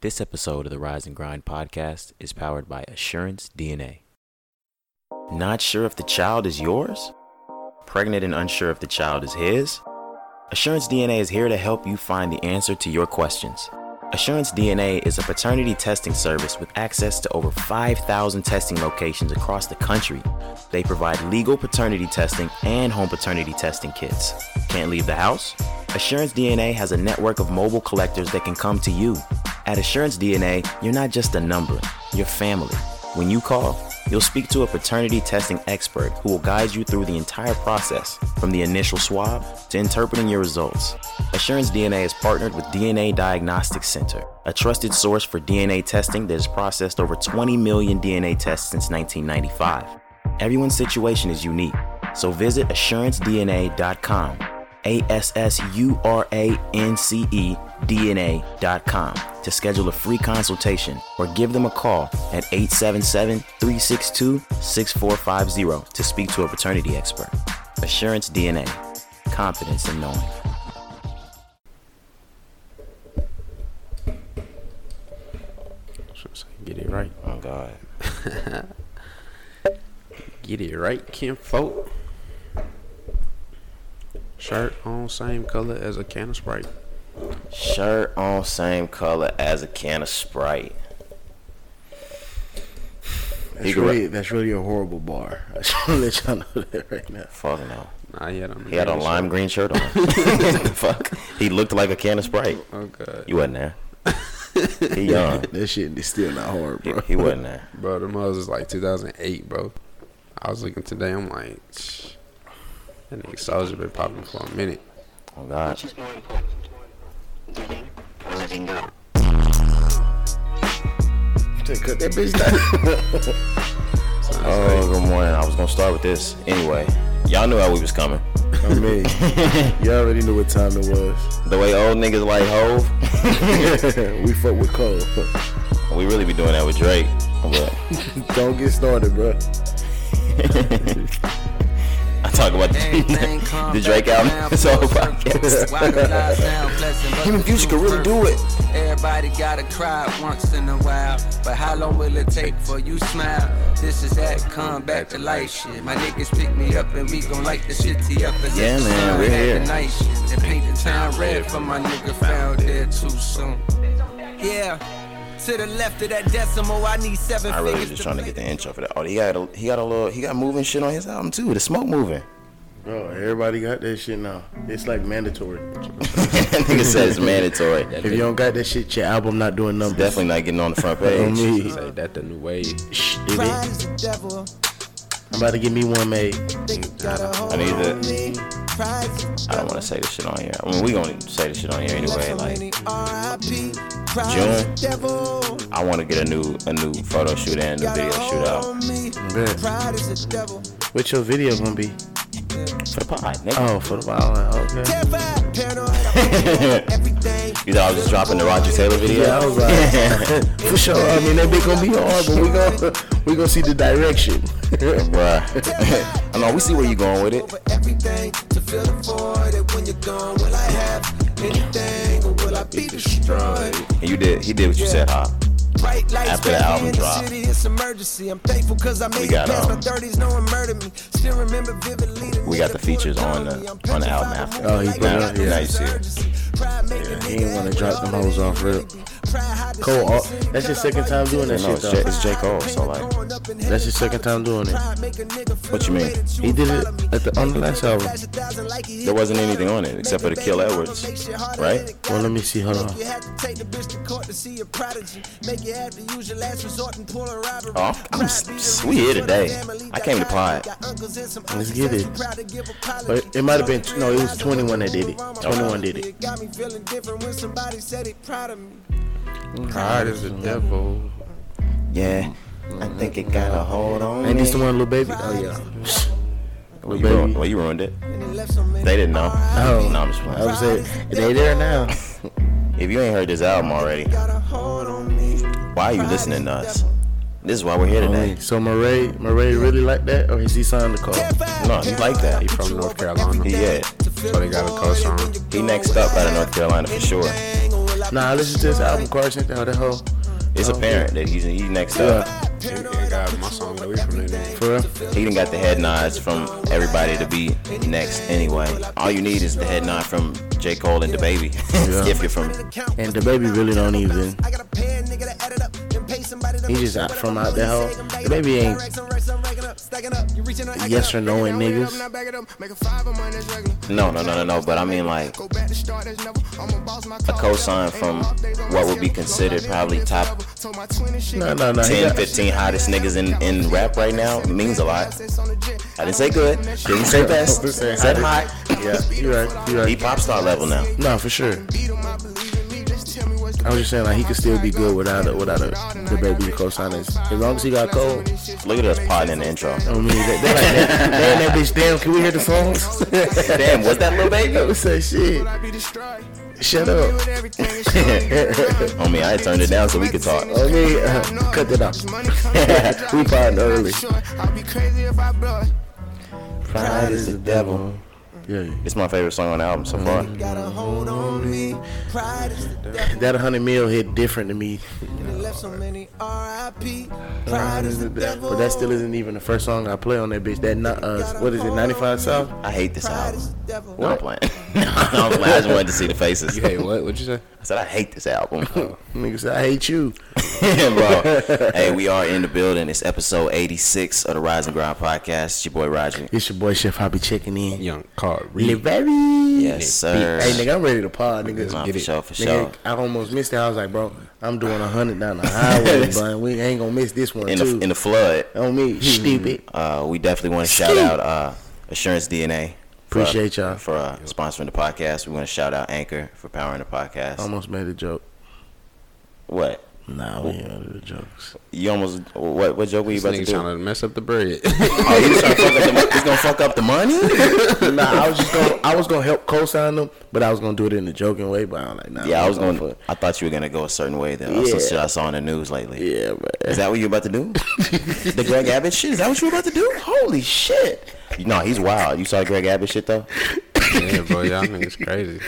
This episode of the Rise and Grind podcast is powered by Assurance DNA. Not sure if the child is yours? Pregnant and unsure if the child is his? Assurance DNA is here to help you find the answer to your questions. Assurance DNA is a paternity testing service with access to over 5,000 testing locations across the country. They provide legal paternity testing and home paternity testing kits. Can't leave the house? Assurance DNA has a network of mobile collectors that can come to you. At Assurance DNA, you're not just a number, you're family. When you call, you'll speak to a paternity testing expert who will guide you through the entire process, from the initial swab to interpreting your results. Assurance DNA is partnered with DNA Diagnostics Center, a trusted source for DNA testing that has processed over 20 million DNA tests since 1995. Everyone's situation is unique, so visit assurancedna.com, A S S U R A N C E DNA.com to schedule a free consultation or give them a call at 877 362 6450 to speak to a paternity expert. Assurance DNA, confidence in knowing. Get it right. Oh, God. Get it right, Kim Folk. Shirt on same color as a can of Sprite. Shirt on same color as a can of Sprite. That's He grew really, that's really a horrible bar. I just want to let y'all know that right now. Fuck no. Nah, he had on. He had a green lime shirt. green shirt on. fuck? He looked like a can of Sprite. Oh god, You wasn't there. He young. That shit is still not hard, bro. he wasn't there. bro. The mother was like 2008, bro. I was looking today. I'm like, Shh. That nigga Soldier been popping for a minute. Oh God. Which is more important, getting or letting go? Cut that bitch down. Oh, good morning. I was gonna start with this anyway. Y'all knew how we was coming. I mean, you already knew what time it was. The way old niggas like Hove, we fuck with Cole. we really be doing that with Drake. But Don't get started, bro. I talk about the, the Drake album. around This whole full circle. podcast. Why the lies sound Him and Future could really do it. Everybody gotta cry once in a while, but how long will it take for you smile? This is that come back to life shit. My niggas pick me up and we gon' light the shitty up as Yeah, man, we're here. night shit. They paint the town red for my nigga found dead too soon. Yeah. To the left of that decimal, I need seven I really was just trying to get the intro for that. Oh, he got a, he got a little he got moving shit on his album too. The smoke moving. Bro, everybody got that shit now. It's like mandatory. Nigga said it's mandatory. If you don't got that shit, your album not doing numbers. Definitely not getting on the front page. me. Say that the new wave. Shh, I'm about to get me one made. Think got a I need on that. me. Pride is the I don't want to say this shit on here. I mean, we gonna say this shit on here anyway. Like, R.I.P. Pride June. is the devil. I want to get a new a new photo shoot and a new video shoot out on me. Bet. Pride is the devil. What your video gonna be? for the pod. Nigga. Oh, for the violin. Okay. Terrified, paranoid, I'm everything. You thought I was just dropping the Roger Taylor video? Yeah, I was like, for sure. I mean, that bit gonna be hard, but we gonna we gonna see the direction. Bruh. I know we see where you're going with it. Over everything to fill the void. And when you're gone, will I have anything or will I be destroyed? And you did. He did what you said, huh? Bright lights After the album in the dropped. city, it's emergency. I'm thankful cause I made it got, past my um, 30s, no one murdered me. Still remember vividly the We got the features on the- on the album after. Oh, he like put it I up, yeah. Now you see it. urgency. Pride make a he nigga ain't wanna drop them hoes off rip. Pride hide Cole, shame uh, that's your second time doing that No, shit it's though. J- it's J. Cole, so like, That's your second time doing it. What you mean? He did it at the on the last album. there wasn't anything on it except for the Kill Edwards, right? Well, let me see. Hold on. You had to take the bitch to court to see a prodigy. Make you have to use your last resort and pull a robbery. Oh, I'm- I'm s- we here today. I came to pod. Let's get it. But it might have been no. It was 21 that did it. 21 did it. Got me feeling different when somebody said they proud of me. Pride is the devil. Yeah. I think it got a hold on Ain't me. this the one, little baby? Oh yeah. Well, Little you ruined, baby. well, you ruined it. And it left so many They didn't know. Oh, No, I'm just playing. I was saying they there now. If you ain't heard this album already, got a hold on me. why are you listening to us? This is why we're here oh, today. So Morray, Morray really like that, or is he signed the call? No, he like that. He from North Carolina. He yeah. So they got a co-song. He next up out of North Carolina for sure. Nah, I listen to this album, Carson. That that whole It's apparent that he's he's next up. Yeah, He ain't got my song away from that nigga. for real. He done got the head nods from everybody to be next anyway. All you need is the head nod from J. Cole and the baby. if you're from And the baby really don't even. He just out from out the hell. The baby ain't yes or no in niggas. No, no, no, no, no. But I mean, like, a cosign from what would be considered probably top No, no, no. He 10, got, 15 hottest niggas in, in rap right now means a lot. I didn't say good. Didn't say best. Said hot. yeah, you right. You He right. pop star level now. No, for sure. I was just saying like he could still be good without a, without a, the baby co-signers. As long as he got Cole. Look at us potting in the intro. I mean, they, they like that. They and that bitch. Damn, can we hear the songs? Damn, was that little baby? I say shit. Shut up. I mean, I had turned it down so we could talk. Okay, uh, cut that out. we potting early. Pride is the devil. Yeah, It's my favorite song on the album so far. that 100 mil hit different to me. But that still isn't even the first song I play on that bitch. That not, uh, what is it, 95 South? I hate this album. No, I'm playing. no, I'm playing. I just wanted to see the faces. You hate what? What'd you say? I said I hate this album. Nigga said, I hate you. Bro, hey, we are in the building. It's episode 86 of the Rise and Grind podcast. It's your boy Roger. It's your boy Chef. I be checking in. Young Car Le Reed. very. Yes, sir. Hey, nigga, I'm ready to pod, nigga. Nah, get for it. sure, for Nigga, sure. I almost missed it. I was like, bro, I'm doing a hundred down the highway, but we ain't gonna miss this one In too. the in the flood, On me, stupid. uh, we definitely want to shout out uh, Assurance DNA. for- Appreciate y'all. for uh, sponsoring the podcast. We want to shout out Anchor for powering the podcast. Almost made a joke. what? Nah, we ain't gonna do the jokes. You almost what? What joke were you This about to nigga do? trying to mess up the bread. Oh, you trying to fuck up the? He's gonna fuck up the money? nah, I was just gonna, I was gonna help co-sign them, but I was gonna do it in a joking way. But I'm like, nah. Yeah, I was going going. for I thought you were gonna go a certain way. Then yeah. Yeah. shit I saw in the news lately. Yeah, man. Is that what you're about to do? the Greg Abbott shit? Is that what you're about to do? Holy shit! No, he's wild. You saw Greg Abbott shit though? yeah, bro, y'all niggas crazy.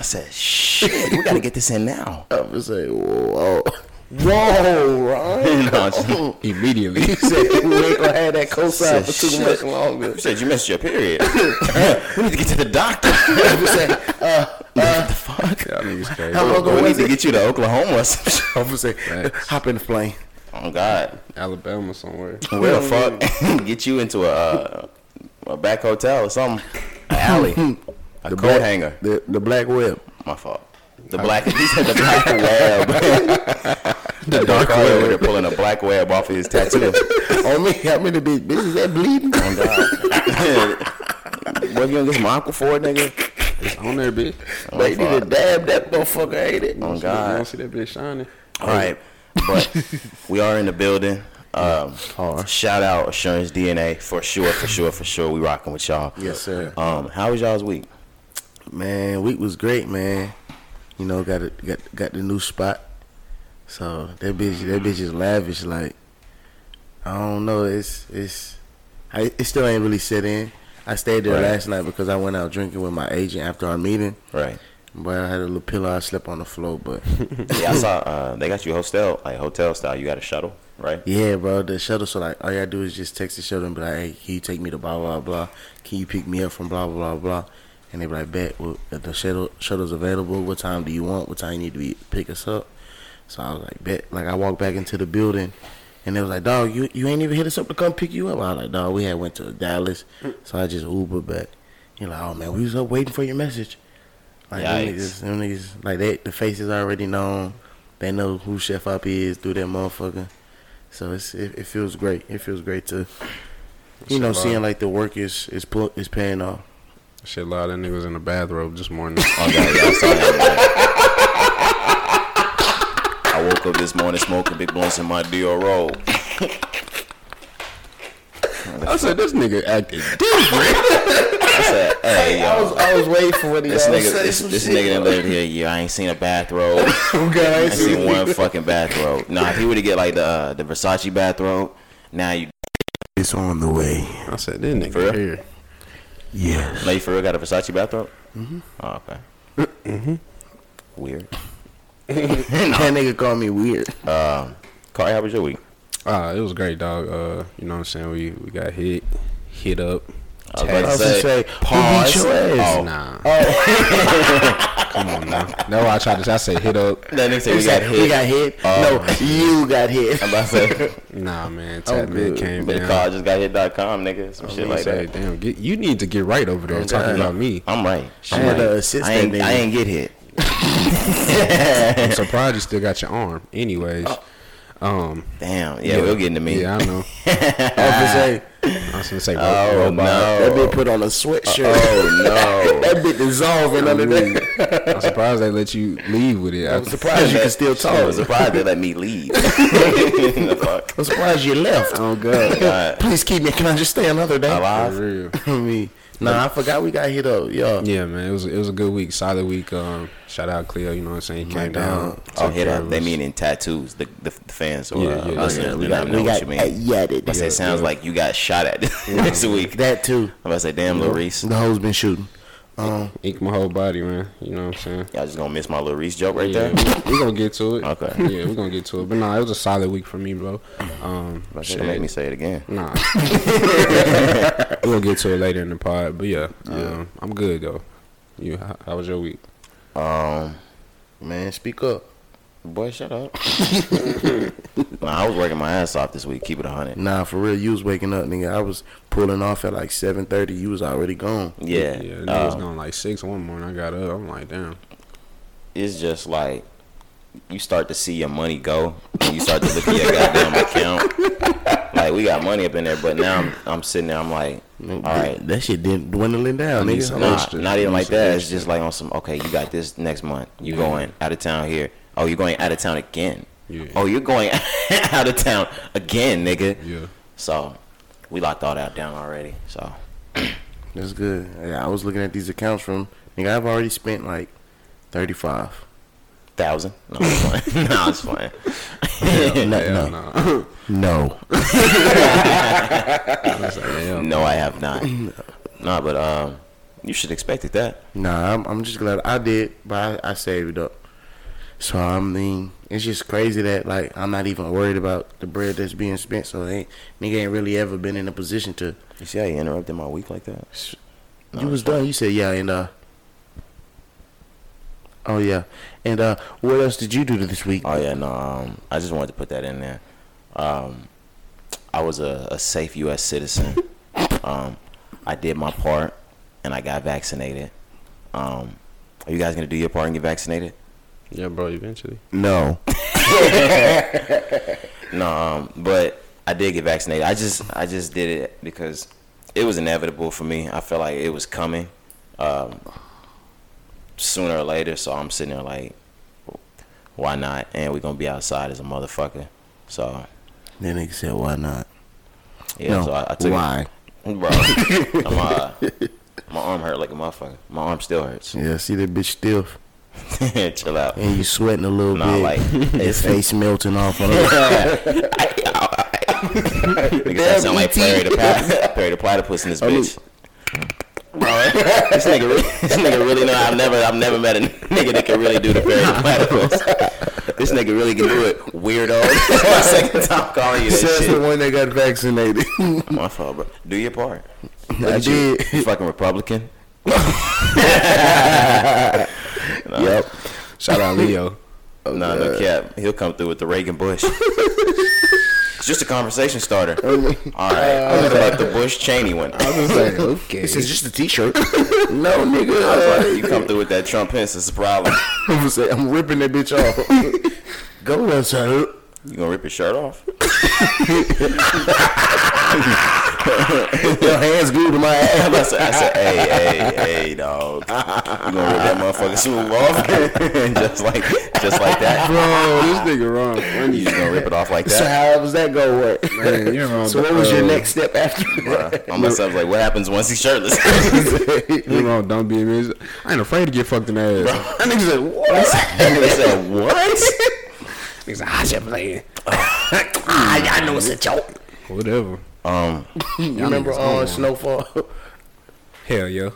I said, shit, we gotta get this in now. I was gonna whoa, whoa, Ron. No, just- Immediately. He said we ain't gonna have that co-sign for too Shit. much longer. You said you missed your period. we need to get to the doctor. I'm say, uh, what the fuck? Y'all niggas crazy. How long We need to get you to Oklahoma or some shit. I'm gonna say, Facts. hop in the plane. Oh God, Alabama somewhere. where the fuck? get you into a uh, a back hotel or something. An alley. A The coat black- hanger. The the black web. My fault. The black. He said the black web. the dark web. They're pulling a black web off of his tattoo. On me, how many bitch, bitches that bleeding? Oh God. what if you don't get some aqua for it, nigga? It's on there, bitch. They need to dab that motherfucker, ain't it? Oh You God. don't see that bitch shining. All right, but we are in the building. Um, Hard. shout out Assurance DNA for sure, for sure, for sure. We rocking with y'all. Yes, sir. Um, how was y'all's week? Man, week was great, man. You know, got it, got got the new spot. So that bitch, that bitch is lavish. Like I don't know, it's it's, I, it still ain't really set in. I stayed there Right. last night because I went out drinking with my agent after our meeting. Right. But I had a little pillow. I slept on the floor, but Yeah, I saw. Uh, they got you hotel, like hotel style. You got a shuttle, right? yeah, bro, the shuttle. So like, all you gotta do is just text the shuttle and be like, "Hey, can you take me to blah blah blah? Can you pick me up from blah blah blah?" And they be like, "Bet, well, if the shuttle shuttle's available. What time do you want? What time you need to be pick us up?" So I was like, "Bet." Like I walked back into the building, and they was like, "Dog, you you ain't even hit us up to come pick you up." I was like, "Dog, we had went to Dallas, so I just Uber back." You're like, "Oh man, we was up waiting for your message." Like them niggas, them niggas, like they, the faces already known. They know who Chef Up is through that motherfucker. So it's it, it feels great. It feels great to you know Shit, seeing like the work is is is paying off. Shit, a lot of that nigga was in a bathrobe this morning. Oh God, yeah, I saw that. I woke up this morning smoking big blunts in my Dior robe. I said, this nigga acted different. I said, "Hey, I was yo, I was waiting for what he this gonna nigga, say this, some this shit. nigga that lived here, yeah, I ain't seen a bathrobe. Okay, I I ain't ain't seen seen one fucking bathrobe. Nah, if he were to get like the uh, the Versace bathrobe, now you, It's on the way. I said, this nigga For real? here. Yes. now you for real got a Versace bathrobe? Mm-hmm. Oh, okay. Mm-hmm. weird. that nigga called me weird. Um, Carl, how was your week? Uh, it was great, dog. Uh, you know what I'm saying? We we got hit, hit up. I was about I to was say, say, pause. who beat your ass? Oh. Nah. Come on now. That's why I tried to. I said hit up. That nigga said He we got hit. We got hit. Oh. no, you got hit. I'm about to say, Nah, man. Oh, Tap man good. came better down. call just got hit.com, nigga. Some I shit like say, that. Damn, get, you need to get right over there Oh, talking about me. I'm right. I I'm had right. to assist I ain't, I ain't get hit. I'm surprised you still got your arm. Anyways, uh, um, Damn. Yeah, we'll get into me. Yeah, I know. I was gonna say, I was gonna say, Oh, robot. no. that bitch put on a sweatshirt. Oh, no. that bitch dissolving under there. I'm surprised they let you leave with it. I'm surprised you can still talk. I talk. was surprised they let me leave. I'm surprised you left. Oh God. God. Please keep me. Can I just stay another day? Alive? For real. I mean, nah, I forgot we got hit up. Yo, Yeah, man, it was it was a good week, solid week. Um, shout out Cleo, you know what I'm saying? He My came dog. down. Oh, hit up. They mean in tattoos, the, the, the fans or Yeah, uh, yeah, yeah. listeners. We got, know we what got you mean. yeah, that, I said, it sounds yeah. like you got shot at this week. that too. I'm about to say, damn, Lil Reese. The hoes been shooting. Um, ink my whole body, man. You know what I'm saying? Y'all just gonna miss my little Reese joke right yeah, there? we, we gonna get to it. Okay. Yeah, we gonna get to it. But nah, it was a solid week for me, bro. Um, But shit. shit, make me say it again. Nah. we'll get to it later in the pod. But yeah, um, I'm good though. You, how, how was your week? Um, man, speak up. Boy, shut up. nah, I was working my ass off this week. Keep it a hundred. Nah, for real, you was waking up, nigga. I was pulling off at like seven thirty. You was already gone. Yeah, yeah. Nigga was um, gone like six one morning. I got up. I'm like, damn. it's just like you start to see your money go. And you start to look at your goddamn account. Like we got money up in there, but now I'm, I'm sitting there. I'm like, all right, that shit didn't dwindling down, nigga. some Nah, not even like that. It's just like on some. Okay, you got this next month. You Yeah. going out of town here? Oh, you're going out of town again. Yeah. Oh, you're going out of town again, nigga. Yeah. So we locked all that down already. So That's good. Yeah, I was looking at these accounts from nigga. I've already spent like thirty five thousand. No, it's fine. no, it's fine. no, Hell no, no. no. I like, no, I have not. no, but um, you should expected that. Nah, I'm, I'm just glad I did, but I, I saved up. So I mean, it's just crazy that like I'm not even worried about the bread that's being spent. So ain't nigga ain't really ever been in a position to. You see how you interrupted my week like that? No, you was done. You said yeah, and uh. Oh yeah, and uh, what else did you do this week? Oh yeah, no. Um, I just wanted to put that in there. Um, I was a, a safe U.S. citizen. Um, I did my part, and I got vaccinated. Um, are you guys gonna do your part and get vaccinated? Yeah, bro. Eventually. No. No, um, but I did get vaccinated. I just I just did it because it was inevitable for me. I felt like it was coming um, sooner or later. So I'm sitting there like, why not? And we're gonna be outside as a motherfucker. So Then nigga said why not? yeah, no. so I, I took why? it, bro. I'm, uh, my arm hurt like a motherfucker. My arm still hurts. Yeah, see that bitch stiff, Chill out. and you sweating a little Nah, bit. like his face melting off. On the Nigga, that sound like Perry the, Pla- Perry the Platypus in this oh, bitch. Bro, this nigga, really, this nigga really know. I've never, I've never met a nigga that can really do the Perry the Platypus. This nigga really can do it, weirdo. This my second time calling you that Says the one that got vaccinated. My fault, bro. Do your part. Look I at you, did. you fucking Republican. Yep. Shout out Leo. No, no cap. He'll come through with the Reagan Bush. it's just a conversation starter. All right, I'm gonna the Bush Cheney one. I was like, okay. This is just a T-shirt. no, nigga. I was uh, like, you come through with that Trump Pence, it's a problem. I'm, gonna say, I'm ripping that bitch off. Go sir. You gonna rip your shirt off? Your hands glued to my ass. I said, I said, hey, hey, hey, dog. You gonna rip that motherfucker smooth off? just like, just like that. Bro, this nigga wrong. You just gonna rip it off like that? So that? how was that gonna work? Man, you're wrong. so what was your Uh, next step after Bruh, that? My myself like, what happens once he's shirtless? You're wrong. Don't be amused. I ain't afraid to get fucked in the ass. That nigga said, what? that nigga said, what? Niggas like, I just playing. ah, I know it's a joke. Whatever. Um, You remember niggas on on. Snowfall? Hell, yo.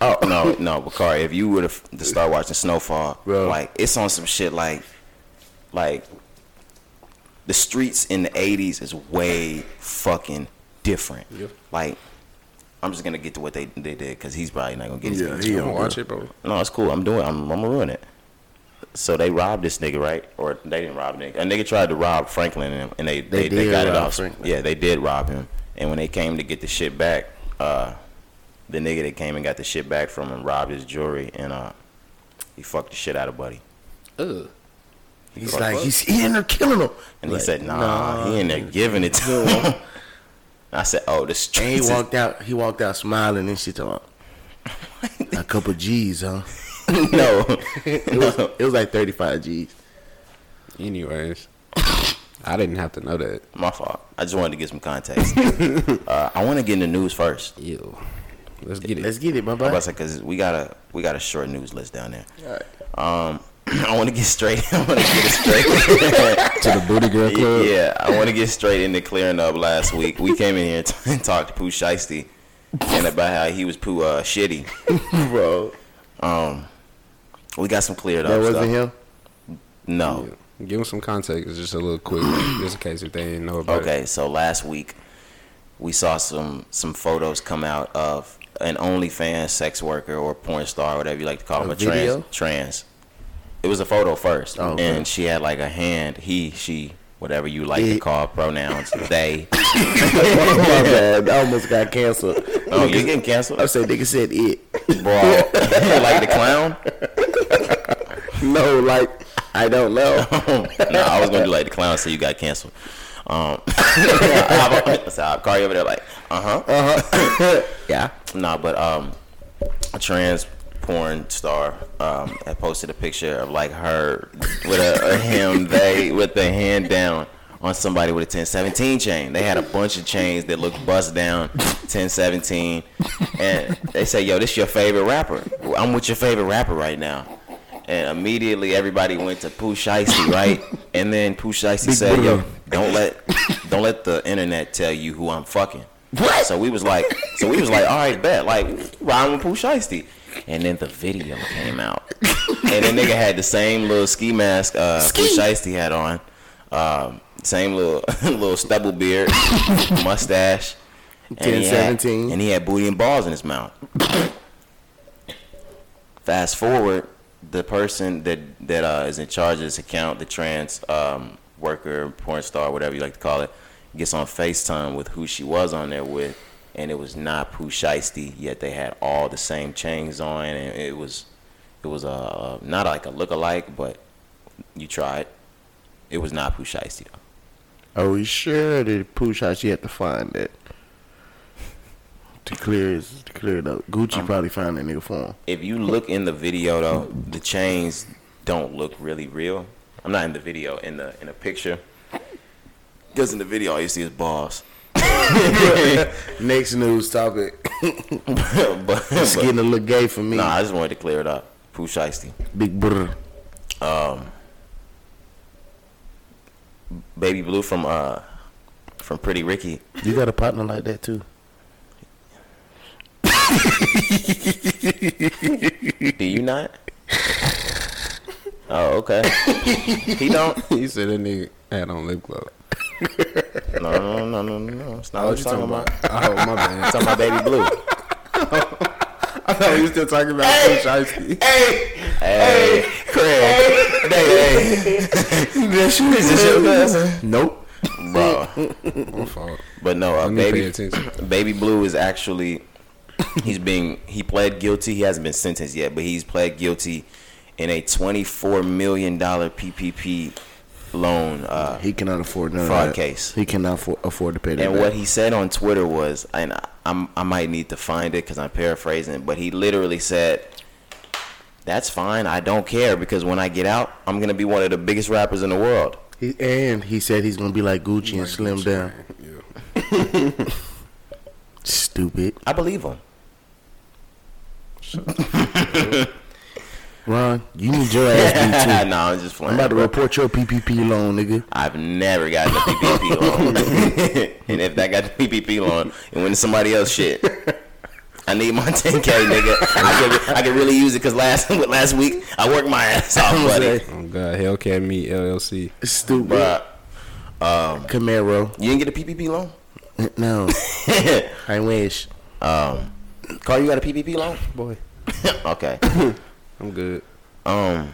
Oh no, no, Bakari. If you would have f- to start watching Snowfall, Bro. like it's on some shit like, like the streets in the '80s is way fucking different. Yeah. Like, I'm just gonna get to what they they did because he's probably not gonna get. his Yeah, feelings he don't don't watch it, bro. No, it's cool. I'm doing. I'm, I'm gonna ruin it. So they robbed this nigga, right? Or they didn't rob a nigga. A nigga tried to rob Franklin, and, and they They they, they, did got it off. Franklin. Yeah, they did rob him. And when they came to get the shit back, uh, the nigga that came and got the shit back from him robbed his jewelry, and uh, he fucked the shit out of Buddy. Ugh. He's like, he's in there killing him. And Like, he said, Nah, he in there giving it to him. I said, Oh, the And he walked out. He walked out smiling and shit. Talking about, a couple G's, huh? no, It was it was like thirty five G's. Anyways, I didn't have to know that. my fault. I just wanted to get some context. uh, I want to get in the news first. Ew. Let's get it. Let's get it, my boy. because we got a we got a short news list down there. Um, I want to get straight. I want to get straight. to the Booty Girl Club. yeah, I want to get straight into clearing up. Last week we came in here and t- and talked to Pooh Shiesty and about how he was Pooh uh, shitty. bro. Um, we got some cleared That up wasn't stuff. him. No. Yeah. Give them some context. It's just a little quick, just in case if they didn't know about it. Okay, so last week we saw some some photos come out of an OnlyFans sex worker or porn star, whatever you like to call A them, a video? trans. Trans. It was a photo first, Oh, okay. and she had like a hand. He, she, whatever you like to call pronouns. They. my bad. I almost got canceled. Oh, you getting canceled? I said nigga said it. Bro, like the clown? no, like I don't know. no, I was gonna do like the clown, so you got canceled. Um, so I'll call you over there like, uh huh. uh huh, yeah. Nah, but um, a trans porn star um had posted a picture of like her with a, a him they with the hand down on somebody with a 1017 chain. They had a bunch of chains that looked bust down 1017, and they say, "Yo, this is your favorite rapper? I'm with your favorite rapper right now." And immediately everybody went to Pooh Shiesty, right? And then Pooh Shiesty said, "Yo, don't let don't let the internet tell you who I'm fucking." What? So we was like, so we was like, all right, bet, like, rhyme with Pooh Shiesty. And then the video came out, and the nigga had the same little ski mask uh, Pooh Shiesty had on, um, same little little stubble beard, mustache, and he had- 10-17. and he had booty and balls in his mouth. Fast forward, the person that that uh, is in charge of this account, the trans um, worker, porn star, whatever you like to call it, gets on FaceTime with who she was on there with, and it was not Pooh Shiesty. Yet they had all the same chains on, and it was it was uh, not like a look-alike, but you tried. It was not Pooh Shiesty though. Are we sure that Pooh she had to find that to clear his, to clear it up? Gucci probably found that nigga for him. If you look in the video though, the chains don't look really real. I'm not in the video, in the in the picture. Because in the video, all you see is balls. Next news topic. but, It's getting a little gay for me. nah, I just wanted to clear it up. Pooh Shiesty. Big brr. Um, Baby Blue from uh from Pretty Ricky. You got a partner like that too. Do you not? Oh, okay. he don't. he said that nigga had on lip gloss. No, no, no, no, no, no. It's not Oh, what you you're talking about. Oh, my bad. talking about Baby Blue. I thought you were still talking about Pooh Shiesty. Hey, Craig. Hey, hey. Is this your cousin? Nope. Bro. My fault. But no, uh, Let me pay baby, baby Blue is actually he's being he pled guilty. He hasn't been sentenced yet, but he's pled guilty in a twenty four million dollar PPP loan. Uh, He cannot afford none Fraud of that. case. He cannot afford, afford to pay that. and back. what he said on Twitter was, and I, I'm I might need to find it because I'm paraphrasing, but he literally said. That's fine. I don't care because when I get out, I'm gonna be one of the biggest rappers in the world. He, and he said he's gonna be like Gucci and slim down. Yeah. Stupid. I believe him. Ron, you need your ass beat too. no, I'm just playing. I'm about to bro. report your PPP loan, nigga. I've never gotten a PPP loan. and if that got the PPP loan, it went to somebody else shit. I need my 10k, nigga. I can I can really use it because last last week I worked my ass off, buddy. Oh God, Hellcat Me LLC. Stupid. Bruh, um, Camaro. you didn't get a PPP loan? No, I wish. Um, Carl, you got a PPP loan? Boy, okay. I'm good. Um,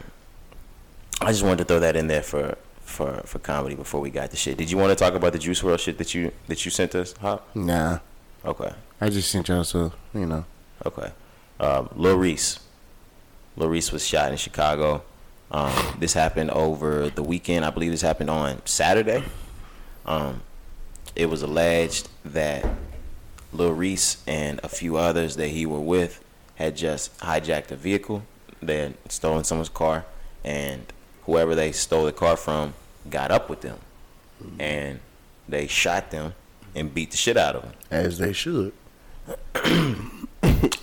I just wanted to throw that in there for for for comedy before we got the shit. Did you want to talk about the Juice WRLD shit that you that you sent us? Huh? Nah, Okay. I just sent y'all so you know. Okay. Um, Lil Reese. Lil Reese was shot in Chicago. Um, this happened over the weekend. I believe this happened on Saturday. Um, it was alleged that Lil Reese and a few others that he were with had just hijacked a vehicle. They had stolen someone's car, and whoever they stole the car from got up with them, and they shot them and beat the shit out of them. As they should.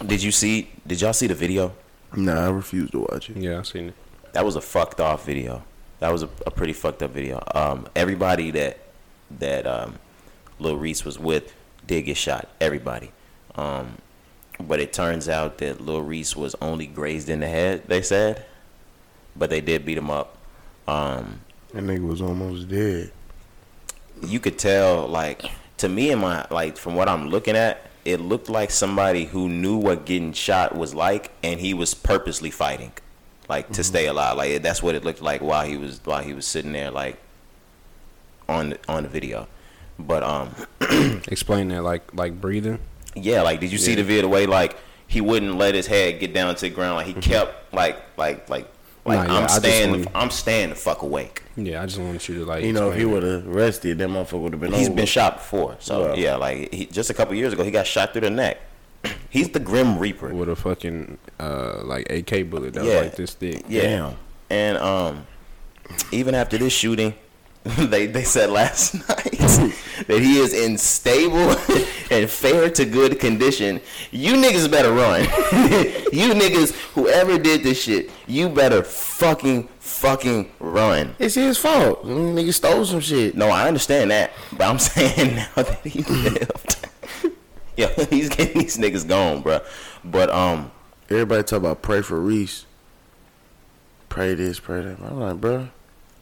Did you see? Did y'all see the video? Nah, I refuse to watch it. Yeah, I seen it. That was a fucked off video. That was a, a pretty fucked up video. Um, everybody that that um, Lil Reese was with did get shot. Everybody. Um, but it turns out that Lil Reese was only grazed in the head. They said, but they did beat him up. Um, That nigga was almost dead. you could tell, like to me, in my like from what I'm looking at, it looked like somebody who knew what getting shot was like, and he was purposely fighting, like to stay alive. Like that's what it looked like while he was while he was sitting there, like on on the video. But um, Explain that, like like breathing. yeah, like did you see the video the way like he wouldn't let his head get down to the ground, like he kept like like like like Nah, I I'm just staying wanted- I'm staying the fuck awake. Yeah, I just wanted you to like. You know, if he would have rested, that motherfucker would have been He's over. been shot before, so Yeah. yeah, like he, just a couple years ago, he got shot through the neck. He's the Grim Reaper. with a fucking uh like AK bullet that Yeah. was like this thick. Yeah, Damn. and um, even after this shooting, they they said last night that he is in stable and fair to good condition. You niggas better run. you niggas, whoever did this shit, you better fucking fucking run. It's his fault. Nigga stole some shit. No, I understand that, but I'm saying now that he lived, yeah, he's getting these niggas gone, bro. But um, Everybody talk about pray for Reese. Pray this, pray that. I'm like, bro,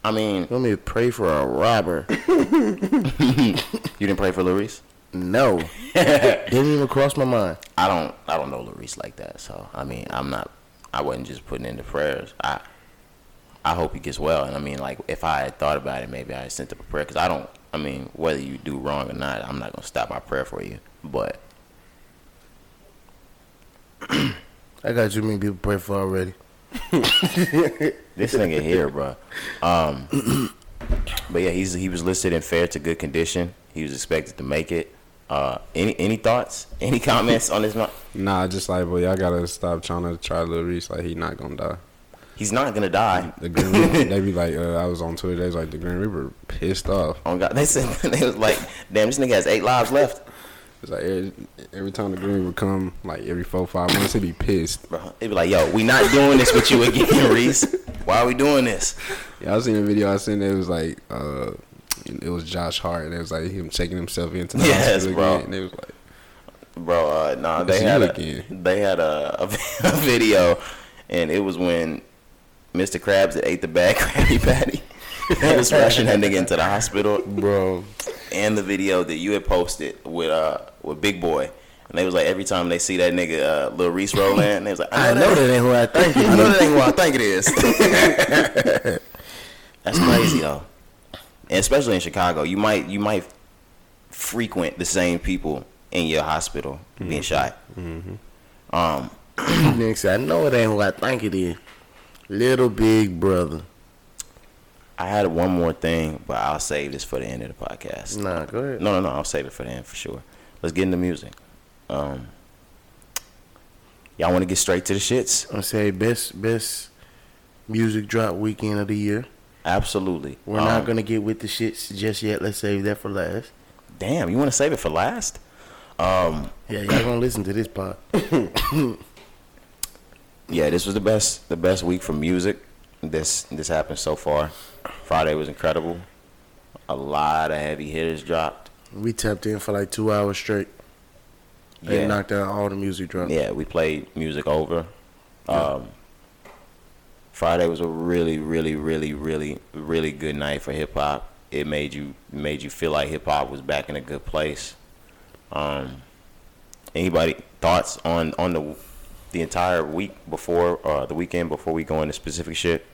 I mean, you want me to pray for a robber? you didn't pray for Larice? no. Didn't even cross my mind. I don't, I don't know Larice like that. So I mean, I'm not, I wasn't just putting in the prayers. I, I hope he gets well. And I mean, like, if I had thought about it, maybe I had sent up a prayer. Cause I don't, I mean, whether you do wrong or not, I'm not gonna stop my prayer for you. But I got too many people pray for already. This nigga here, bro. Um, but yeah, he's he was listed in fair to good condition. He was expected to make it. Uh, any any thoughts? Any comments on this? mo- Nah, just like, boy, y'all gotta stop trying to try Lil Reese. Like, he not gonna die. He's not gonna die. The Green Reaper, they be like, uh, I was on Twitter. They was like, the Green Reaper pissed off. On God, they said they was like, damn, this nigga has eight lives left. It's like every, every time the Green Reaper come, like every four five months, he'd be pissed. Bro, they be like, yo, we not doing this with you again, Reese. Why are we doing this? Yeah, I seen a video I seen. It was like, uh, it was Josh Hart, and it was like him checking himself into the Yes, hospital bro. again. And it was like, Bro, uh, nah, they had a, again. they had a, a, a video, and it was when Mr. Krabs that ate the bad Krabby Patty. He was rushing that nigga into the hospital. Bro, and the video that you had posted with uh with Big Boy. And they was like every time they see that nigga uh, Lil Reese roll in, they was like, I know that ain't who I think it I know is. that ain't who I think it is. That's crazy though, and especially in Chicago, you might you might frequent the same people in your hospital being shot. Um, Nigga said, I know it ain't who I think it is. Little big brother. I had one more thing, but I'll save this for the end of the podcast. Nah, go ahead. No, no, no. I'll save it for the end for sure. Let's get into music. Um, y'all want to get straight to the shits? I say best best music drop weekend of the year. Absolutely. We're Um, not gonna get with the shits just yet. Let's save that for last. Damn, you want to save it for last? Um, Yeah, y'all gonna listen to this part. yeah, this was the best, the best week for music. This this happened so far. Friday was incredible. A lot of heavy hitters dropped. We tapped in for like two hours straight. They Yeah. knocked out all the music drops. Yeah, we played music over. Um, Friday was a really, really, really, really, really good night for hip hop. It made you made you feel like hip hop was back in a good place. Um, anybody thoughts on on the the entire week before uh, the weekend before we go into specific shit?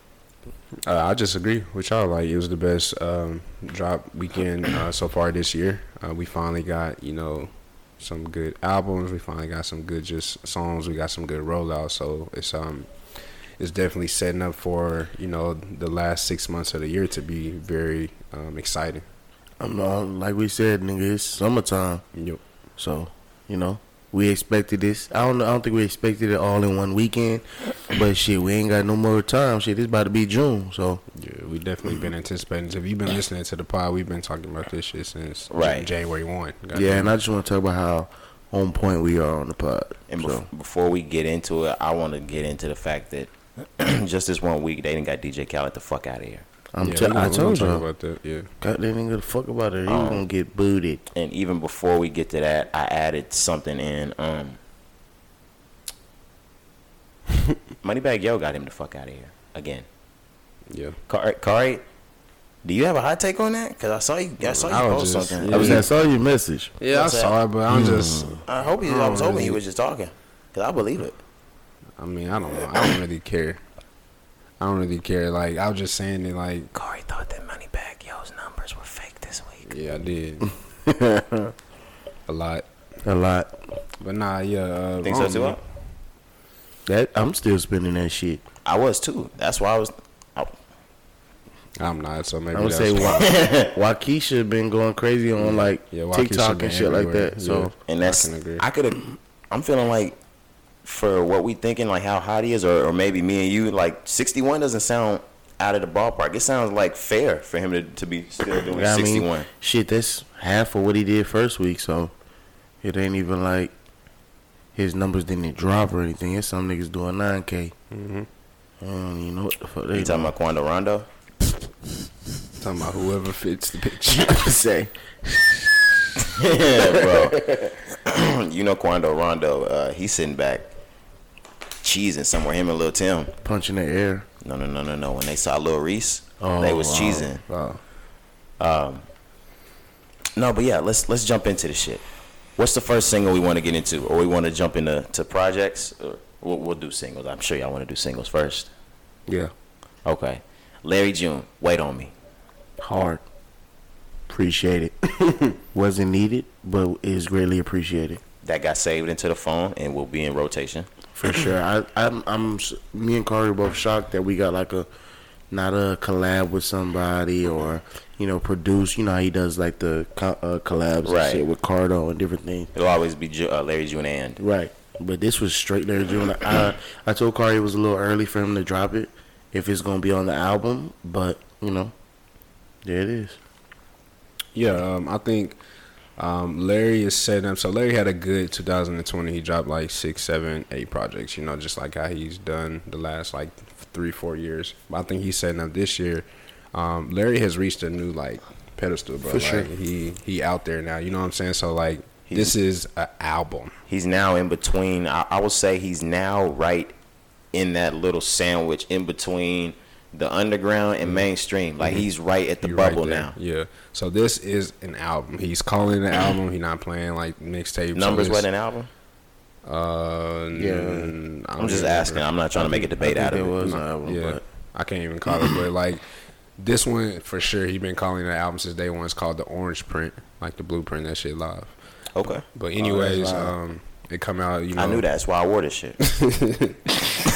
Uh, I just agree with y'all. Like it was the best um, drop weekend uh, so far this year. Uh, we finally got you know some good albums. We finally got some good just songs. We got some good rollouts. So it's um it's definitely setting up for you know the last six months of the year to be very um, exciting. I'm not, like we said, nigga. It's summertime, Yep. so you know we expected this. I don't know. I don't think we expected it all in one weekend, but shit, we ain't got no more time. Shit, it's about to be June, so Yeah, we definitely been anticipating. If you've been listening to the pod, we've been talking about this shit since Right. January one. yeah. And I just want to talk about how on point we are on the pod. And so, bef- before we get into it, I want to get into the fact that just this one week they didn't got DJ Khaled the fuck out of here. I'm yeah, t- gonna- I told you, about that. Yeah. God, they didn't give a fuck about it. He Um, gonna get booted. and even before we get to that, I added something in. Um, Moneybagg Yo got him the fuck out of here again. Yeah. Kari, Kari, do you have a hot take on that? Cause I saw you, I saw you I post just- something. yeah. I was I saw your message. Yeah, I What's that? saw it, but I'm just. I hope he, I I was don't hoping he was just talking, cause I believe it. I mean, I don't know. I don't really care. I don't really care. Like I was just saying it. Like Kari thought that Moneybagg Yo's numbers were fake this week. yeah, I did a lot, A lot. but nah, yeah. Uh, Think so too? Huh? That I'm still spending that shit. I was too. That's why I was. I, I'm not. So maybe I would that's say why. Wa- Wockesha been going crazy on like Yeah, TikTok and shit like that. So and that's I can agree. I could have. I'm feeling like for what we thinking, like how hot he is, or, or maybe me and you, like 61 doesn't sound out of the ballpark. It sounds like fair for him to, to be still doing I mean, 61. shit, that's half of what he did first week. So it ain't even like his numbers didn't drop or anything. It's some niggas doing 9K. Mhm. I don't even know what the fuck they You talking about Quando Rondo? Talking about whoever fits the picture. say? yeah, bro. you know Quando Rondo, uh, he's sitting back cheesing somewhere. Him and Lil Tim. Punching the air. No, no, no, no, no. When they saw Lil Reese, oh, they was wow. cheesing. Wow. Um, no, but yeah, let's let's jump into the shit. What's the first single we want to get into, or we want to jump into to projects? Or we'll, we'll do singles. I'm sure y'all want to do singles first. Yeah. Okay, Larry June, wait on me. Hard. Appreciate it. Wasn't needed, but is greatly appreciated. That got saved into the phone and will be in rotation. For sure. I, I'm, I'm, me and Corey are both shocked that we got like a, not a collab with somebody or, you know, produce. You know how he does like the co- uh, collabs Right. and shit with Cardo and different things. It'll always be Ju- uh, Larry June and Right. But this was straight Larry June. I, I told Corey it was a little early for him to drop it if it's going to be on the album. But, you know, there it is. Yeah, um, I think um, Larry is setting up. So Larry had a good 2020. He dropped like six, seven, eight projects. You know, just like how he's done the last like three, four years. But I think he's setting up this year. Um, Larry has reached a new like pedestal, bro. For like, sure. He he out there now. You know what I'm saying? So like He's- this is an album. he's now in between. I, I would say he's now right in that little sandwich in between the underground and mainstream. Like he's right at the He right bubble there. now. Yeah. So this is an album. He's calling it an album. He's not playing like mixtape. Numbers what an album? Uh, Yeah. n- I'm just remember. asking. I'm not trying to make a debate out of it it. was an album, Yeah, I can't even call it, but like this one for sure, he been calling the album since day one. It's called the Orange Print, like the blueprint. That shit live. Okay. But anyways, live. um, it come out. You know, I knew that. That's why I wore this shit.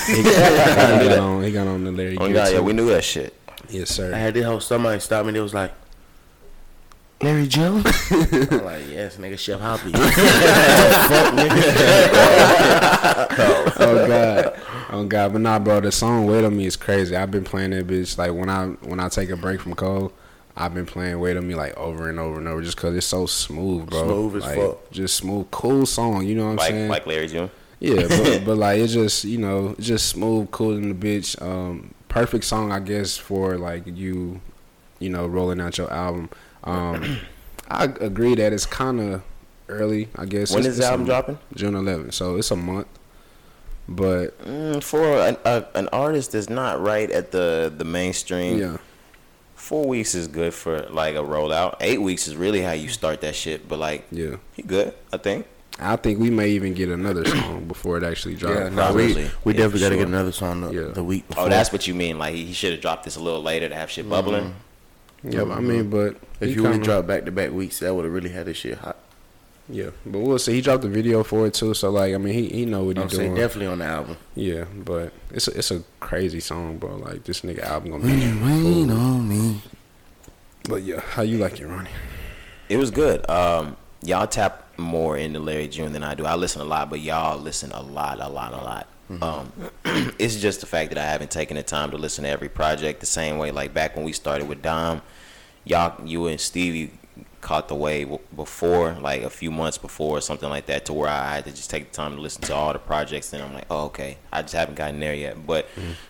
He got on. He got on the Larry. Oh God, yeah, we knew that shit. Yes, sir. I had this whole somebody stop me. They was like, Larry Jones. I'm like, yes, nigga, Chef Hoppy. oh god, oh god. But nah, bro, the song "Wait on Me" is crazy. I've been playing that bitch like when I when I take a break from Cole. I've been playing "Wait on Me" like over and over and over just cause it's so smooth, bro. Smooth as like, fuck. Just smooth, cool song. You know what I'm Like saying? like Larry June. Yeah, but, but like it's just you know it's just smooth, cool in the bitch. Um, perfect song, I guess, for like you, you know, rolling out your album. Um, I agree that it's kind of early, I guess. When It's- is the album dropping? June 11th. So it's a month. But Mm, for an, a, an artist that's not right at the the mainstream, yeah, four weeks is good for like a rollout. Eight weeks is really how you start that shit. But like, yeah. he good, I think. I think we may even get another song before it actually drops. Yeah, no, we, we Yeah, definitely got to sure. get another song the, Yeah. the week before. Oh, that's what you mean. Like he, he should have dropped this a little later to have shit bubbling. Yeah, but I mean, but If he you would have dropped back to back weeks, that would have really had this shit hot. yeah, but we'll see. He dropped the video for it too, so like, I mean, he he know what he's saying doing. definitely on the album. Yeah, but it's a, it's a crazy song, bro. Like this nigga album gonna be. Rain on me. But yeah, how you like it, Ronnie? It was good. Um, y'all tap more into Larry June than I do. I listen a lot, but y'all listen a lot, a lot, a lot. Um, it's just the fact that I haven't taken the time to listen to every project the same way. Like back when we started with Dom, y'all, you and Stevie caught the wave before, like a few months before, or something like that, to where I had to just take the time to listen to all the projects. And I'm like, oh, okay, I just haven't gotten there yet. But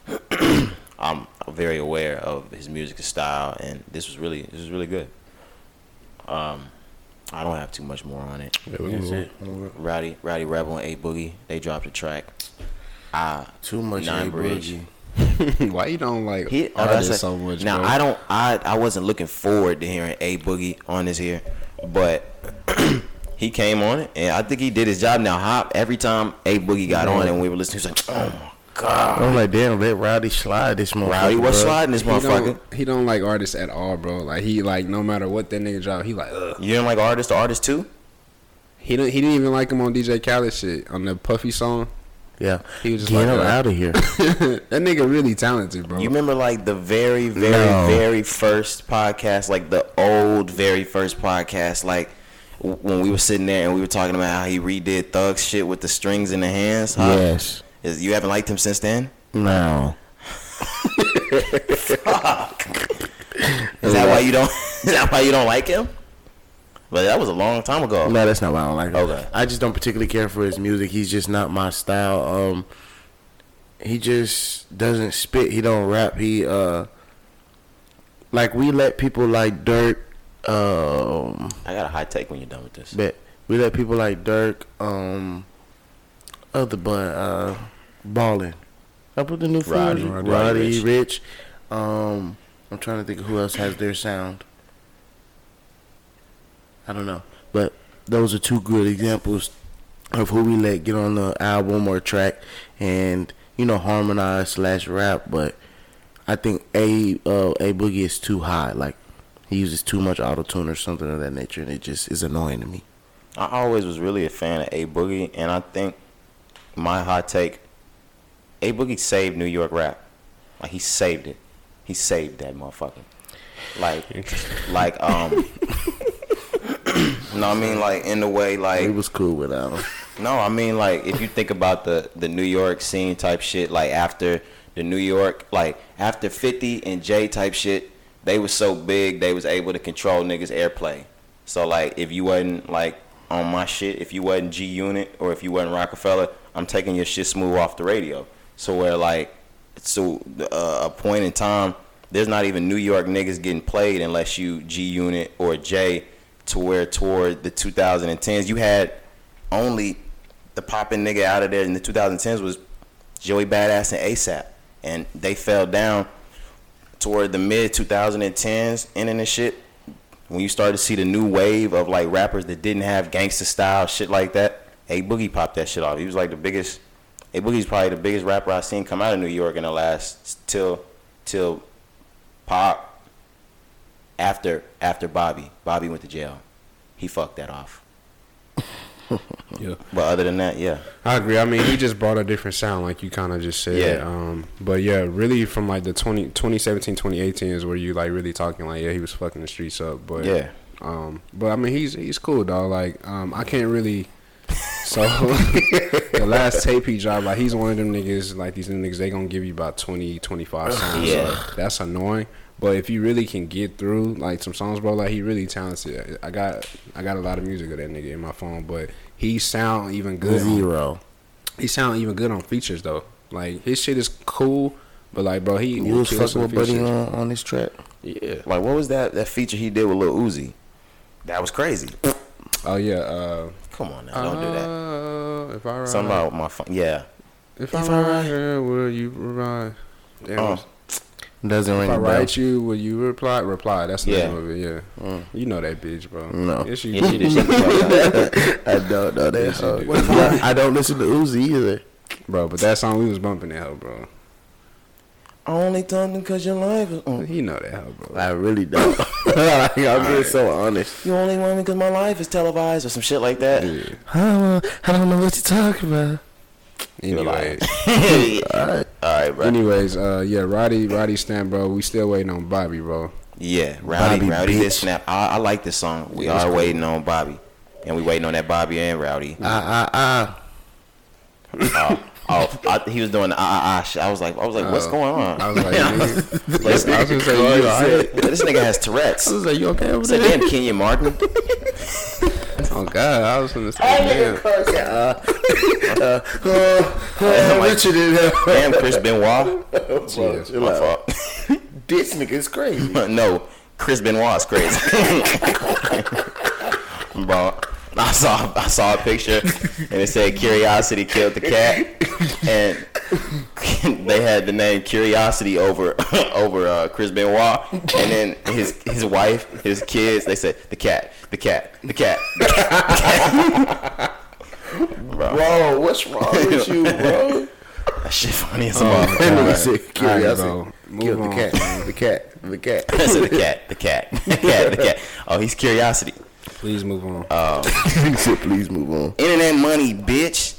I'm very aware of his music style, and this was really, this was really good. Um, I don't have too much more on it. Yeah, That's it. Rowdy, Rowdy Rebel and A Boogie, they dropped a track. Ah, Too much Nine A Bridge. Boogie. Why you don't like he, artists that's a- so much? Now bro? I don't, I, I wasn't looking forward to hearing A Boogie on this here, but he came on it, and I think he did his job. Now Hop, every time A Boogie got on and we were listening, he was like, oh my god, I'm like, damn, let Rowdy slide this motherfucker. Rowdy was bruh. sliding this he motherfucker. don't, he don't like artists at all, bro. Like he like no matter what that nigga drop, he like ugh. You didn't like artist to artist too? He didn't he didn't even like him on DJ Khaled shit on the Puffy song. Yeah. He was just Get like him uh, out of here. that nigga really talented, bro. You remember like the very, very, No. very first podcast, like the old, very first podcast, like when we were sitting there and we were talking about how he redid Thug's shit with the strings in the hands. Huh? yes. Is, you haven't liked him since then? No. Fuck. Is that why you don't? Is that why you don't like him? But that was a long time ago. No, that's not why I don't like him. Okay. I just don't particularly care for his music. He's just not my style. Um, he just doesn't spit. He don't rap. He uh, like we let people like Durk. Um, I got a high take when you're done with this. But we let people like Durk. Um, other but uh, ballin. I put the new Roddy. Roddy, Roddy Roddy, Ricch. Ricch. Um, I'm trying to think of who else has their sound. I don't know, but those are two good examples of who we let get on the album or track, and you know harmonize slash rap. But I think a uh, a boogie is too high. Like he uses too much auto tune or something of that nature, and it just is annoying to me. I always was really a fan of A Boogie, and I think my hot take, A Boogie saved New York rap. Like he saved it. He saved that motherfucker. Like, like um. no, I mean like in the way like he was cool without him. no, I mean like if you think about the the New York scene type shit, like after the New York, like after Fifty and Jay type shit, they was so big they was able to control niggas airplay. So like if you wasn't like on my shit, if you wasn't G Unit or if you wasn't Roc-A-Fella, I'm taking your shit smooth off the radio. So where like so uh, a point in time, there's not even New York niggas getting played unless you G Unit or J. To where toward the 2010s, you had only the popping nigga out of there in the 2010s was Joey Badass and ASAP, and they fell down toward the mid 2010s, ending and shit. When you started to see the new wave of like rappers that didn't have gangster style shit like that, A Boogie popped that shit off. He was like the biggest. A Boogie's probably the biggest rapper I've seen come out of New York in the last till till Pop. After after Bobby, Bobby went to jail. He fucked that off. Yeah. But other than that, yeah. I agree. I mean, he just brought a different sound, like you kind of just said. Yeah. Um, but yeah, really from like the 20, 2017, 2018 is where you like really talking like, yeah, he was fucking the streets up. But Yeah. Um, but I mean, he's he's cool, dog. Like, um, I can't really. So the last tape he dropped, like he's one of them niggas. Like these new niggas, they gonna give you about 20, 25 songs. Yeah. So that's annoying. But if you really can get through like some songs, bro, like he really talented. I got I got a lot of music of that nigga in my phone, but he sound even good. on- Zero. he sound even good on features though. Like his shit is cool, but like bro, he You was he fucking with Buddy on, on this track. Yeah, Like what was that that feature he did with Lil Uzi? That was crazy. Oh yeah. Uh, Come on now, don't do that. uh, If I ride, Something about my phone. Yeah. if, if I I ride ride- here, will you ride? Damn, Oh. Doesn't ring if I a bell. write you, will you reply? Reply. That's the Yeah. name of it. Yeah. Mm. You know that bitch, bro. No. Yes, you Yeah, do. she did. She did. I don't know that Yes, do. Yeah, I don't listen to Uzi either. bro. But that song we was bumping that hoe, bro. I only done because your life is. mm. He know that hoe, bro. I really don't. like, I'm just so honest. You only want me because my life is televised or some shit like that. Yeah. I don't, I don't know what you're talking about. You're Anyway. All right. All right, bro. anyways, uh, yeah, Roddy, Roddy Stamp, bro. We still waiting on Bobby, bro. Yeah, Rowdy, Bobby Rowdy did snap. I, I like this song. We Yeah, are cool. waiting on Bobby, and we waiting on that Bobby and Rowdy. Ah, ah, oh, oh I, he was doing ah ah ah shit. I was like, I was like, what's Oh. going on? I was like, nigga, Like, I was gonna say, you alright? this nigga has Tourette's. I was like, you okay over there? damn, Kenyon Martin. Oh God, I was gonna say, damn. ah. Uh, uh, Richard in there. Damn, Chris Benoit. Bro, chill My out. fault. This nigga's crazy. no, Chris Benoit's crazy. Bro, I saw I saw a picture and it said Curiosity killed the cat, and they had the name Curiosity over over uh, Chris Benoit, and then his his wife, his kids, they said the cat, the cat, the cat. The cat. Bro, Bro, what's wrong with you, bro? that shit funny as a Oh, motherfucker. That nigga God. said curiosity. bro. Move Killed the cat. The cat. The cat. I said the cat, the cat, the cat, the cat. Oh, he's Curiosity. Please move on. Nigga said, please move on. Internet money, bitch.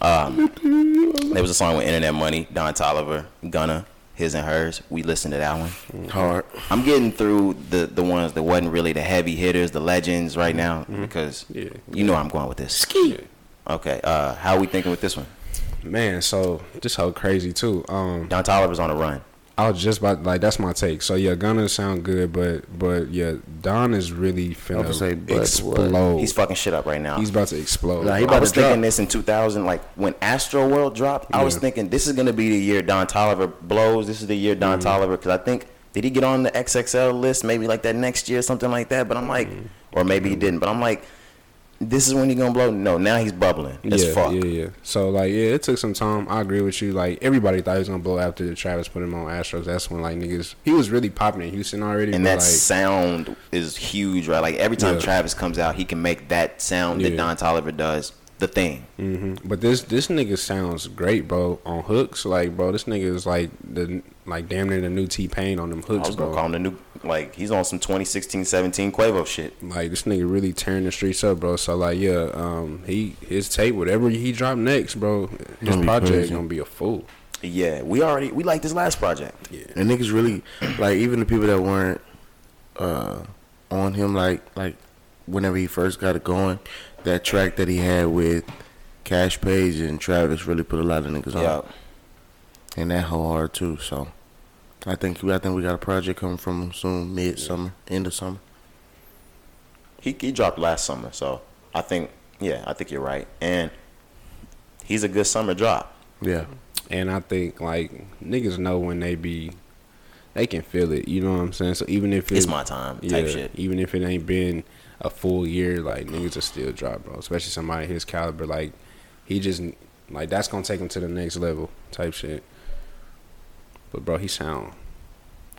Um, there was a song with Internet Money, Don Toliver, Gunna, his and hers. We listened to that one. Hard. I'm getting through the the ones that wasn't really the heavy hitters, the legends right now because Yeah. you know I'm going with this. Yeah. Okay, uh, how we thinking with this one? Man, so this whole crazy too. Um, Don Toliver's on a run. I was just about like that's my take. So yeah, gonna sound good, but but yeah, Don is really finna gonna say, but what? explode. He's fucking shit up right now. He's about to explode. Nah, he bro. about I was to drop. thinking this in 2000, like when Astro World dropped. I was thinking this is gonna be the year Don Toliver blows. This is the year Mm-hmm. Don Toliver because I think did he get on the XXL list maybe like that next year, something like that. But I'm like, Mm-hmm. or maybe he didn't. But I'm like, this is when he gonna blow. No, now he's bubbling. Yeah, fuck. yeah, yeah. So like, yeah, it took some time. I agree with you. Like everybody thought he was gonna blow after Travis put him on Astros. That's when like niggas, he was really popping in Houston already. And but, that like, sound is huge, right? Like every time Yeah. Travis comes out, he can make that sound that Yeah. Don Toliver does the thing. hmm But this this nigga sounds great, bro. On hooks, like bro, this nigga is like the like damn near the new T Pain on them I hooks, was gonna bro. call him the new, like he's on some 2016, 17 Quavo shit. Like this nigga really tearing the streets up, bro. So like, yeah, um, he his tape, whatever he drop next, bro, his Gonna project crazy. gonna be a fool. Yeah, we already we like this last project. And niggas really like even the people that weren't uh on him like like whenever he first got it going, that track that he had with Kaash Paige and Travis really put a lot of niggas Yeah, on. And that whole hard too, so I think I think we got a project coming from him soon, mid summer, end of summer. he he dropped last summer, so I think yeah, I think you're right, and he's a good summer drop. Yeah. And I think like niggas know when they be, they can feel it. You know what I'm saying? So even if It's my time type yeah, shit. even if it ain't been a full year, like niggas are still drop, bro. Especially somebody his caliber, like he just like that's gonna take him to the next level type shit. But bro, he sound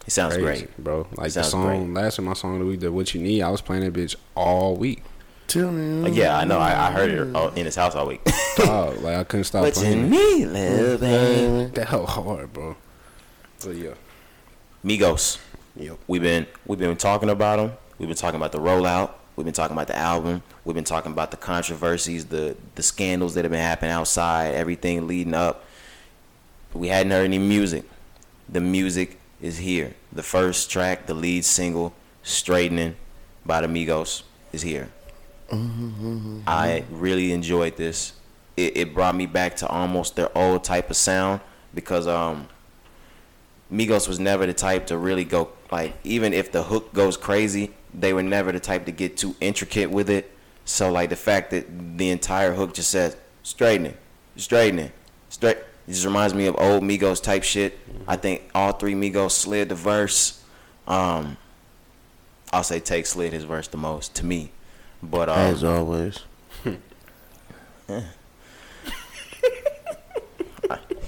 He sounds crazy, great. bro. Like the sounds song last time my song of the week, the What You Need, I was playing that bitch all week. Tell me. Like, yeah, I know. I, I heard it uh, in his house all week. Dog, like I couldn't stop what you playing. it. need, little baby? That hell hard, bro. But yeah, Migos. yep. We've been we've been talking about them. We've been talking about the rollout. We've been talking about the album. We've been talking about the controversies, the the scandals that have been happening outside, everything leading up. We hadn't heard any music. The music is here. The first track, the lead single, "Straightening" by the Migos, is here. I really enjoyed this. It, it brought me back to almost their old type of sound because um, Migos was never the type to really go like even if the hook goes crazy, they were never the type to get too intricate with it. So like the fact that the entire hook just says straightening, straightening, straight. It just reminds me of old Migos type shit. I think all three Migos slid the verse. Um, I'll say Take slid his verse the most to me. But um, As always.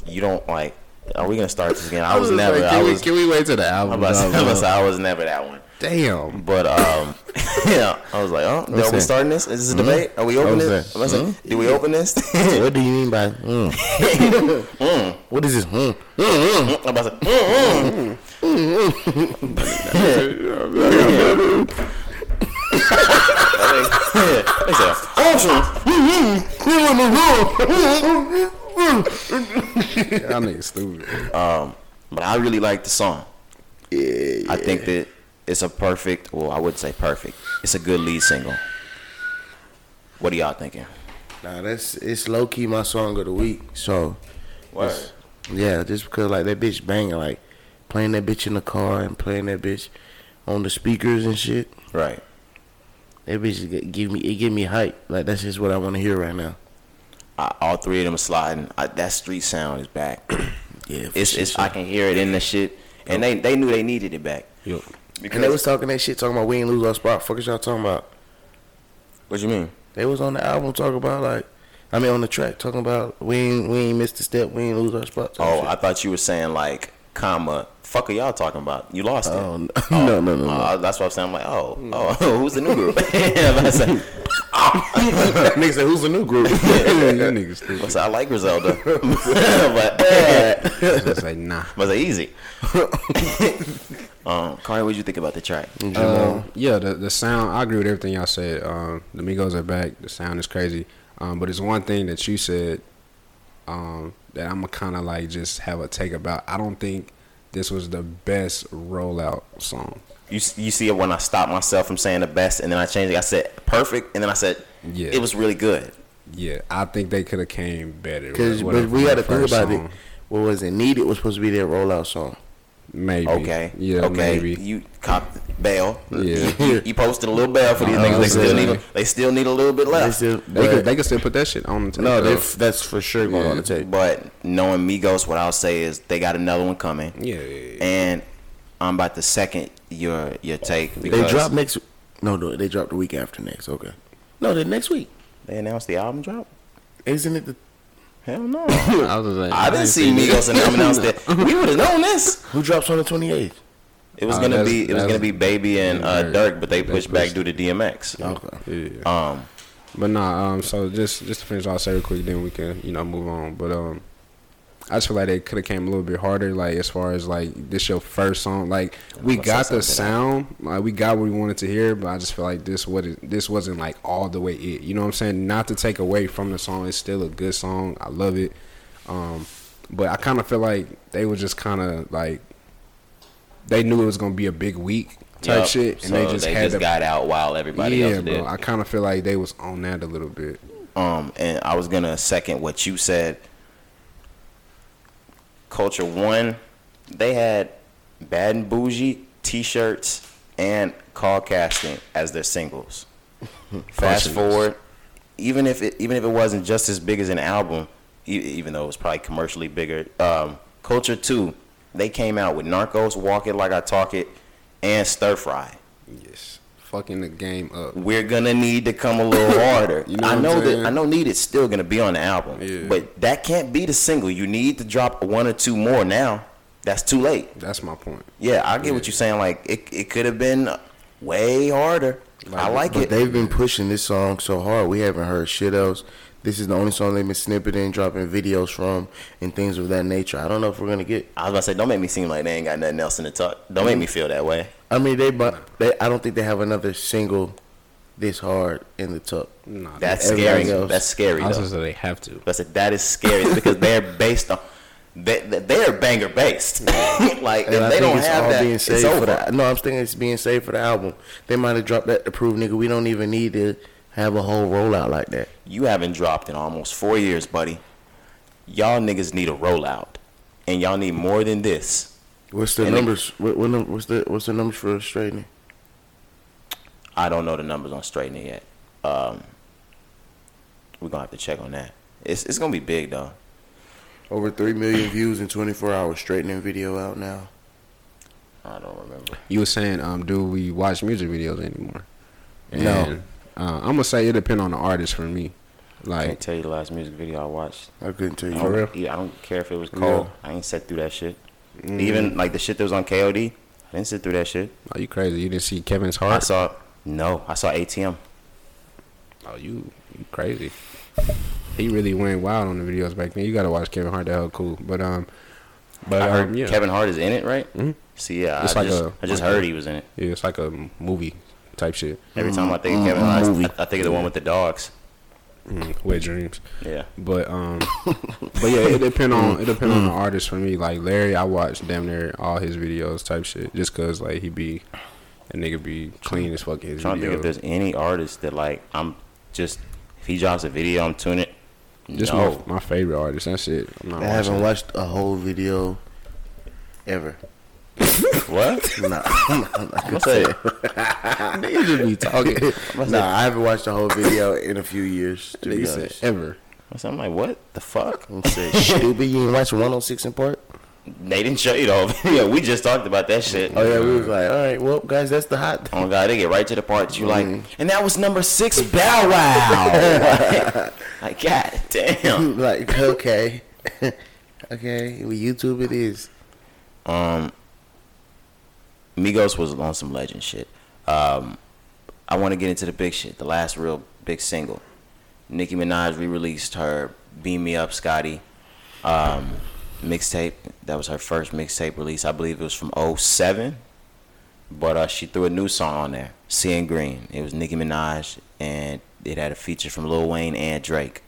you don't like. Are we gonna start this again? I was just never. like, I can, was. we, can we wait to the album? about to say- drop, I'm about to bro? say I was never that one. Damn. But um, yeah, I was like, oh, are we that? starting this? Is this a debate? Are we opening What's this? I'm about Do we open this? what do you mean by mm? What is this? Mm? I'm about to say, mm, mm. They said, Y'all niggas stupid. But I really like the song. I think that it's a perfect. Well, I wouldn't say perfect. It's a good lead single. What are y'all thinking? Nah, that's it's low key my song of the week. So Word. yeah, just because like that bitch banging, like playing that bitch in the car and playing that bitch on the speakers and shit. Right. That bitch give me it give me hype. Like that's just what I want to hear right now. I, all three of them are sliding. I, that street sound is back. Yeah, It's, sure, it's sure. I can hear it in the shit, and they they knew they needed it back. Yo, And they was talking that shit, talking about we ain't lose our spot. Fuck is y'all talking about? What you mean? They was on the album talking about like, I mean on the track talking about we ain't we ain't missed a step, we ain't lose our spot. Oh, shit. I thought you were saying like, comma, fuck are y'all talking about? You lost it. Oh, no, no, no, no. Uh, that's what I'm saying. I'm like, oh, oh, who's the new group? I'm about to Nigga said, who's the new group? you niggas stupid. I said, I like Griselda, but uh, Just like nah. was it easy? um, Kari, what did you think about the track? Um, yeah, the the sound. I agree with everything y'all said. Um, the Migos are back. The sound is crazy. Um, but it's one thing that you said um, that I'm gonna kind of like just have a take about. I don't think this was the best rollout song. You you see it when I stopped myself from saying the best, and then I changed it. I said perfect, and then I said Yeah. it was really good. Yeah, I think they could have came better. Because with- with we a- got to think about song. it. What was it needed was supposed to be their rollout song. Maybe. Okay. Yeah, Okay. maybe. You copped bail. Yeah. You, you posted a little bail for these uh, niggas. They was still need. A, they still need a little bit They left. still, They but- could, they could still put that shit on the tape. no, they, that's for sure going on the tape. But knowing Migos, what I'll say is they got another one coming, yeah, yeah, yeah. and I'm about to second your your take They because drop next. No, no, they dropped the week after next. Okay. No, the next week. they announced the album drop. Isn't it the Hell no. I was like, I didn't see Migos and them announce that. We would have known this. who drops on the twenty eighth? It was Oh, gonna be it was gonna be Baby and uh, Durk. Durk, but they They pushed back due to DMX. Okay. Yeah. Um, But nah, um, so just just to finish off very quick, then we can you know move on. But um, I just feel like they could have came a little bit harder, like as far as like this your first song. Like we got the something to sound, like we got what we wanted to hear, but I just feel like this what this wasn't like all the way it. You know what I'm saying? Not to take away from the song, it's still a good song. I love it. Um, but I kind of feel like they were just kind of like they knew it was gonna be a big week type yup. shit, and So they just had to. got out while everybody yeah, else did. bro. I kind of feel like they was on that a little bit. Um, and I was gonna second what you said. Culture One, they had Bad and Boujee T-shirts and Call Casting as their singles. Fast forward, even if it even if it wasn't just as big as an album, even though it was probably commercially bigger, um, Culture Two, they came out with Narcos, Walk It Like I Talk It, and Stir Fry. Yes, fucking the game up. we're gonna need to come a little harder. You know I know that? I know Need is still gonna be on the album, Yeah. but that can't be the single. You need to drop one or two more now. That's too late. That's my point. Yeah, I get what you're saying. Like it, it could have been way harder. I like it. they've been pushing this song so hard. We haven't heard shit else. This is the only song they've been snipping, in, dropping videos from, and things of that nature. I don't know if we're gonna get. I was about to say, don't make me seem like they ain't got nothing else in the tuck. Don't make me feel that way. I mean, they, but they. I don't think they have another single this hard in the tuck. Nah, That's scary. else. That's scary I was though. just say they have to. I said that is scary because they're based on. They, they're banger based. like if And I they don't it's have that, being it's saved for the. No, I'm thinking it's being saved for the album. They might have dropped that to prove, nigga, we don't even need to have a whole rollout like that. You haven't dropped in almost four years, buddy. Y'all niggas need a rollout, and y'all need more than this. What's the And they- numbers? What, what what's the what's the numbers for straightening? I don't know the numbers on straightening yet. Um, we're gonna have to check on that. It's it's gonna be big though. Over three million views in 24 hours. Straightening video out now. I don't remember. You were saying, um, do we watch music videos anymore? No. And Uh, I'm gonna say it depend on the artist for me. Like, I Like can't tell you the last music video I watched. I couldn't tell you. For real? don't, yeah, I don't care if it was cold. I ain't sit through that shit. Even like the shit that was on KOD, I didn't sit through that shit. are you crazy? You didn't see Kevin's heart? I heart? saw no, I saw ATM. Oh, you you crazy. He really went wild on the videos back then. You gotta watch Kevin Hart. That hell cool. But um, but I heard um, yeah, Kevin Hart is in it, right? Mhm. See, yeah, It's I like just, a- I just like heard a- he was in it. yeah, it's like a movie type shit. Every time I think of Kevin Hart. I, I think of the one with the dogs. Mm, wet dreams. Yeah, But um, but yeah, it depend on it depend on the artist for me. Like Larry, I watch damn near all his videos type shit, just cause like he be a nigga be clean as fuck in his trying to think if there's any artist that like I'm just if he drops a video, I'm tuning it. Just no, my, my favorite artist. That's it. I'm not I haven't watching. watched a whole video ever. What? Nah, I'm not I'm gonna gonna say Niggas just be talking. Nah, I haven't watched the whole video in a few years. To be Nigga said honest, ever. I'm like, what the fuck? I'm saying, stupid. You ain't watch 106 in part? They didn't show you the whole video. We just talked about that shit. Oh yeah, we was like, all right, well, guys, that's the hot. Oh god, they get right to the part that you like, and that was number six Bow Wow. like, god damn. like, okay, okay, well, YouTube it is. Um, Migos was on some legend shit. Um, I want to get into the big shit. The last real big single. Nicki Minaj re-released her "Beam Me Up, Scotty" um, mixtape. That was her first mixtape release. I believe it was from 07. But uh, she threw a new song on there, "Seeing Green." It was Nicki Minaj, and it had a feature from Lil Wayne and Drake.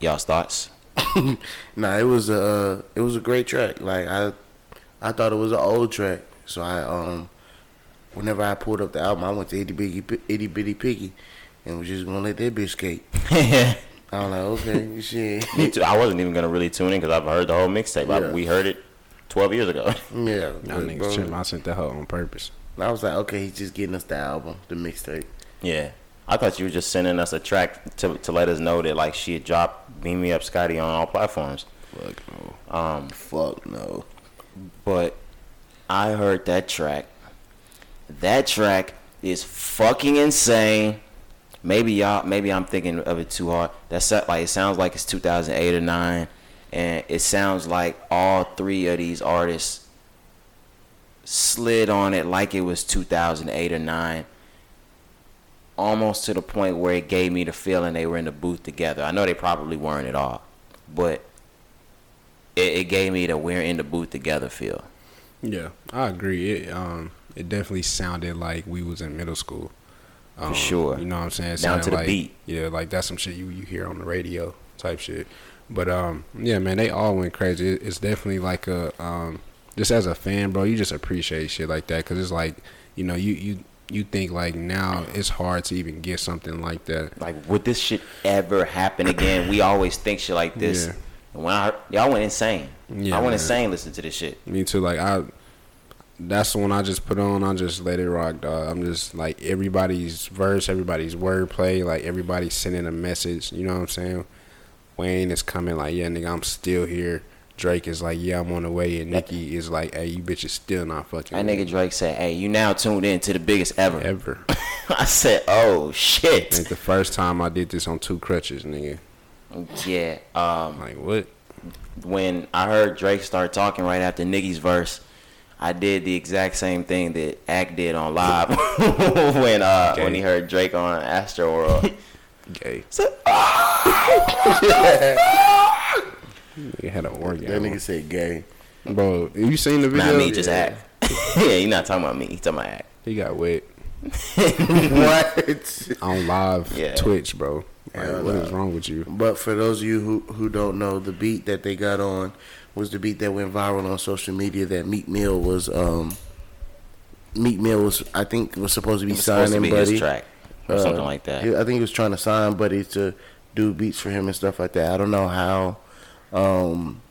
Y'all's thoughts? Nah, it was a uh, it was a great track. Like I, I thought it was an old track. So I um, whenever I pulled up the album, I went to Itty Bitty Itty Bitty Piggy, and was just gonna let that bitch skate. I was like, okay, shit. Me too. I wasn't even gonna really tune in because I've heard the whole mixtape. I- Yeah. We heard it 12 years ago. yeah, Y'all but, niggas bro, tripping. I sent that hoe on purpose. I was like, okay, he's just getting us the album, the mixtape. yeah. I thought you were just sending us a track to, to let us know that like she had dropped "Beam Me Up, Scotty" on all platforms. Fuck no. Um, Fuck no. But I heard that track. That track is fucking insane. Maybe y'all, maybe I'm thinking of it too hard. That's like it sounds like it's 2008 or nine, and it sounds like all three of these artists slid on it like it was 2008 or nine. Almost to the point where it gave me the feeling they were in the booth together. I know they probably weren't at all, but it, it gave me the we're in the booth together feel. Yeah, I agree. It um, it definitely sounded like we was in middle school. Um, sure. You know what I'm saying? Down to the like- beat. Yeah, like that's some shit you you hear on the radio type shit. But um, yeah, man, they all went crazy. It, it's definitely like a um, just as a fan, bro, you just appreciate shit like that because it's like you know you you you think like now it's hard to even get something like that. like would this shit ever happen again? We always think shit like this. Yeah. And when I heard, y'all went insane. Yeah, I went man. insane listening to this shit. Me too. Like I, that's the one I just put on. I just let it rock, dog. I'm just like everybody's verse, everybody's wordplay, like everybody's sending a message. You know what I'm saying? Wayne is coming like, yeah, nigga, I'm still here. Drake is like, yeah, I'm on the way, and Nicki is like, hey, you bitch bitches still not fucking. That nigga. Drake said, "Hey, you now tuned in to the biggest ever." ever. I said, "Oh shit." Ain't the first time I did this on two crutches, nigga. Yeah. Um. Like what? when I heard Drake start talking right after Nicki's verse, I did the exact same thing that Act did on live when uh Okay. when he heard Drake on Astro World. Gay. So- Nigga had an That nigga said gay. Bro, you seen the video? Not me, just Yeah. Act. yeah, you not talking about me. He talking about Act. He got wet what? on live Yeah. Twitch, bro. Like, Hell what no. is wrong with you? But for those of you who, who don't know, the beat that they got on was the beat that went viral on social media that Meek Mill was um Meek Mill was I think was supposed to be It was supposed to signing be his Buddy. track or Uh, something like that. I think he was trying to sign Buddy to do beats for him and stuff like that. I don't know how um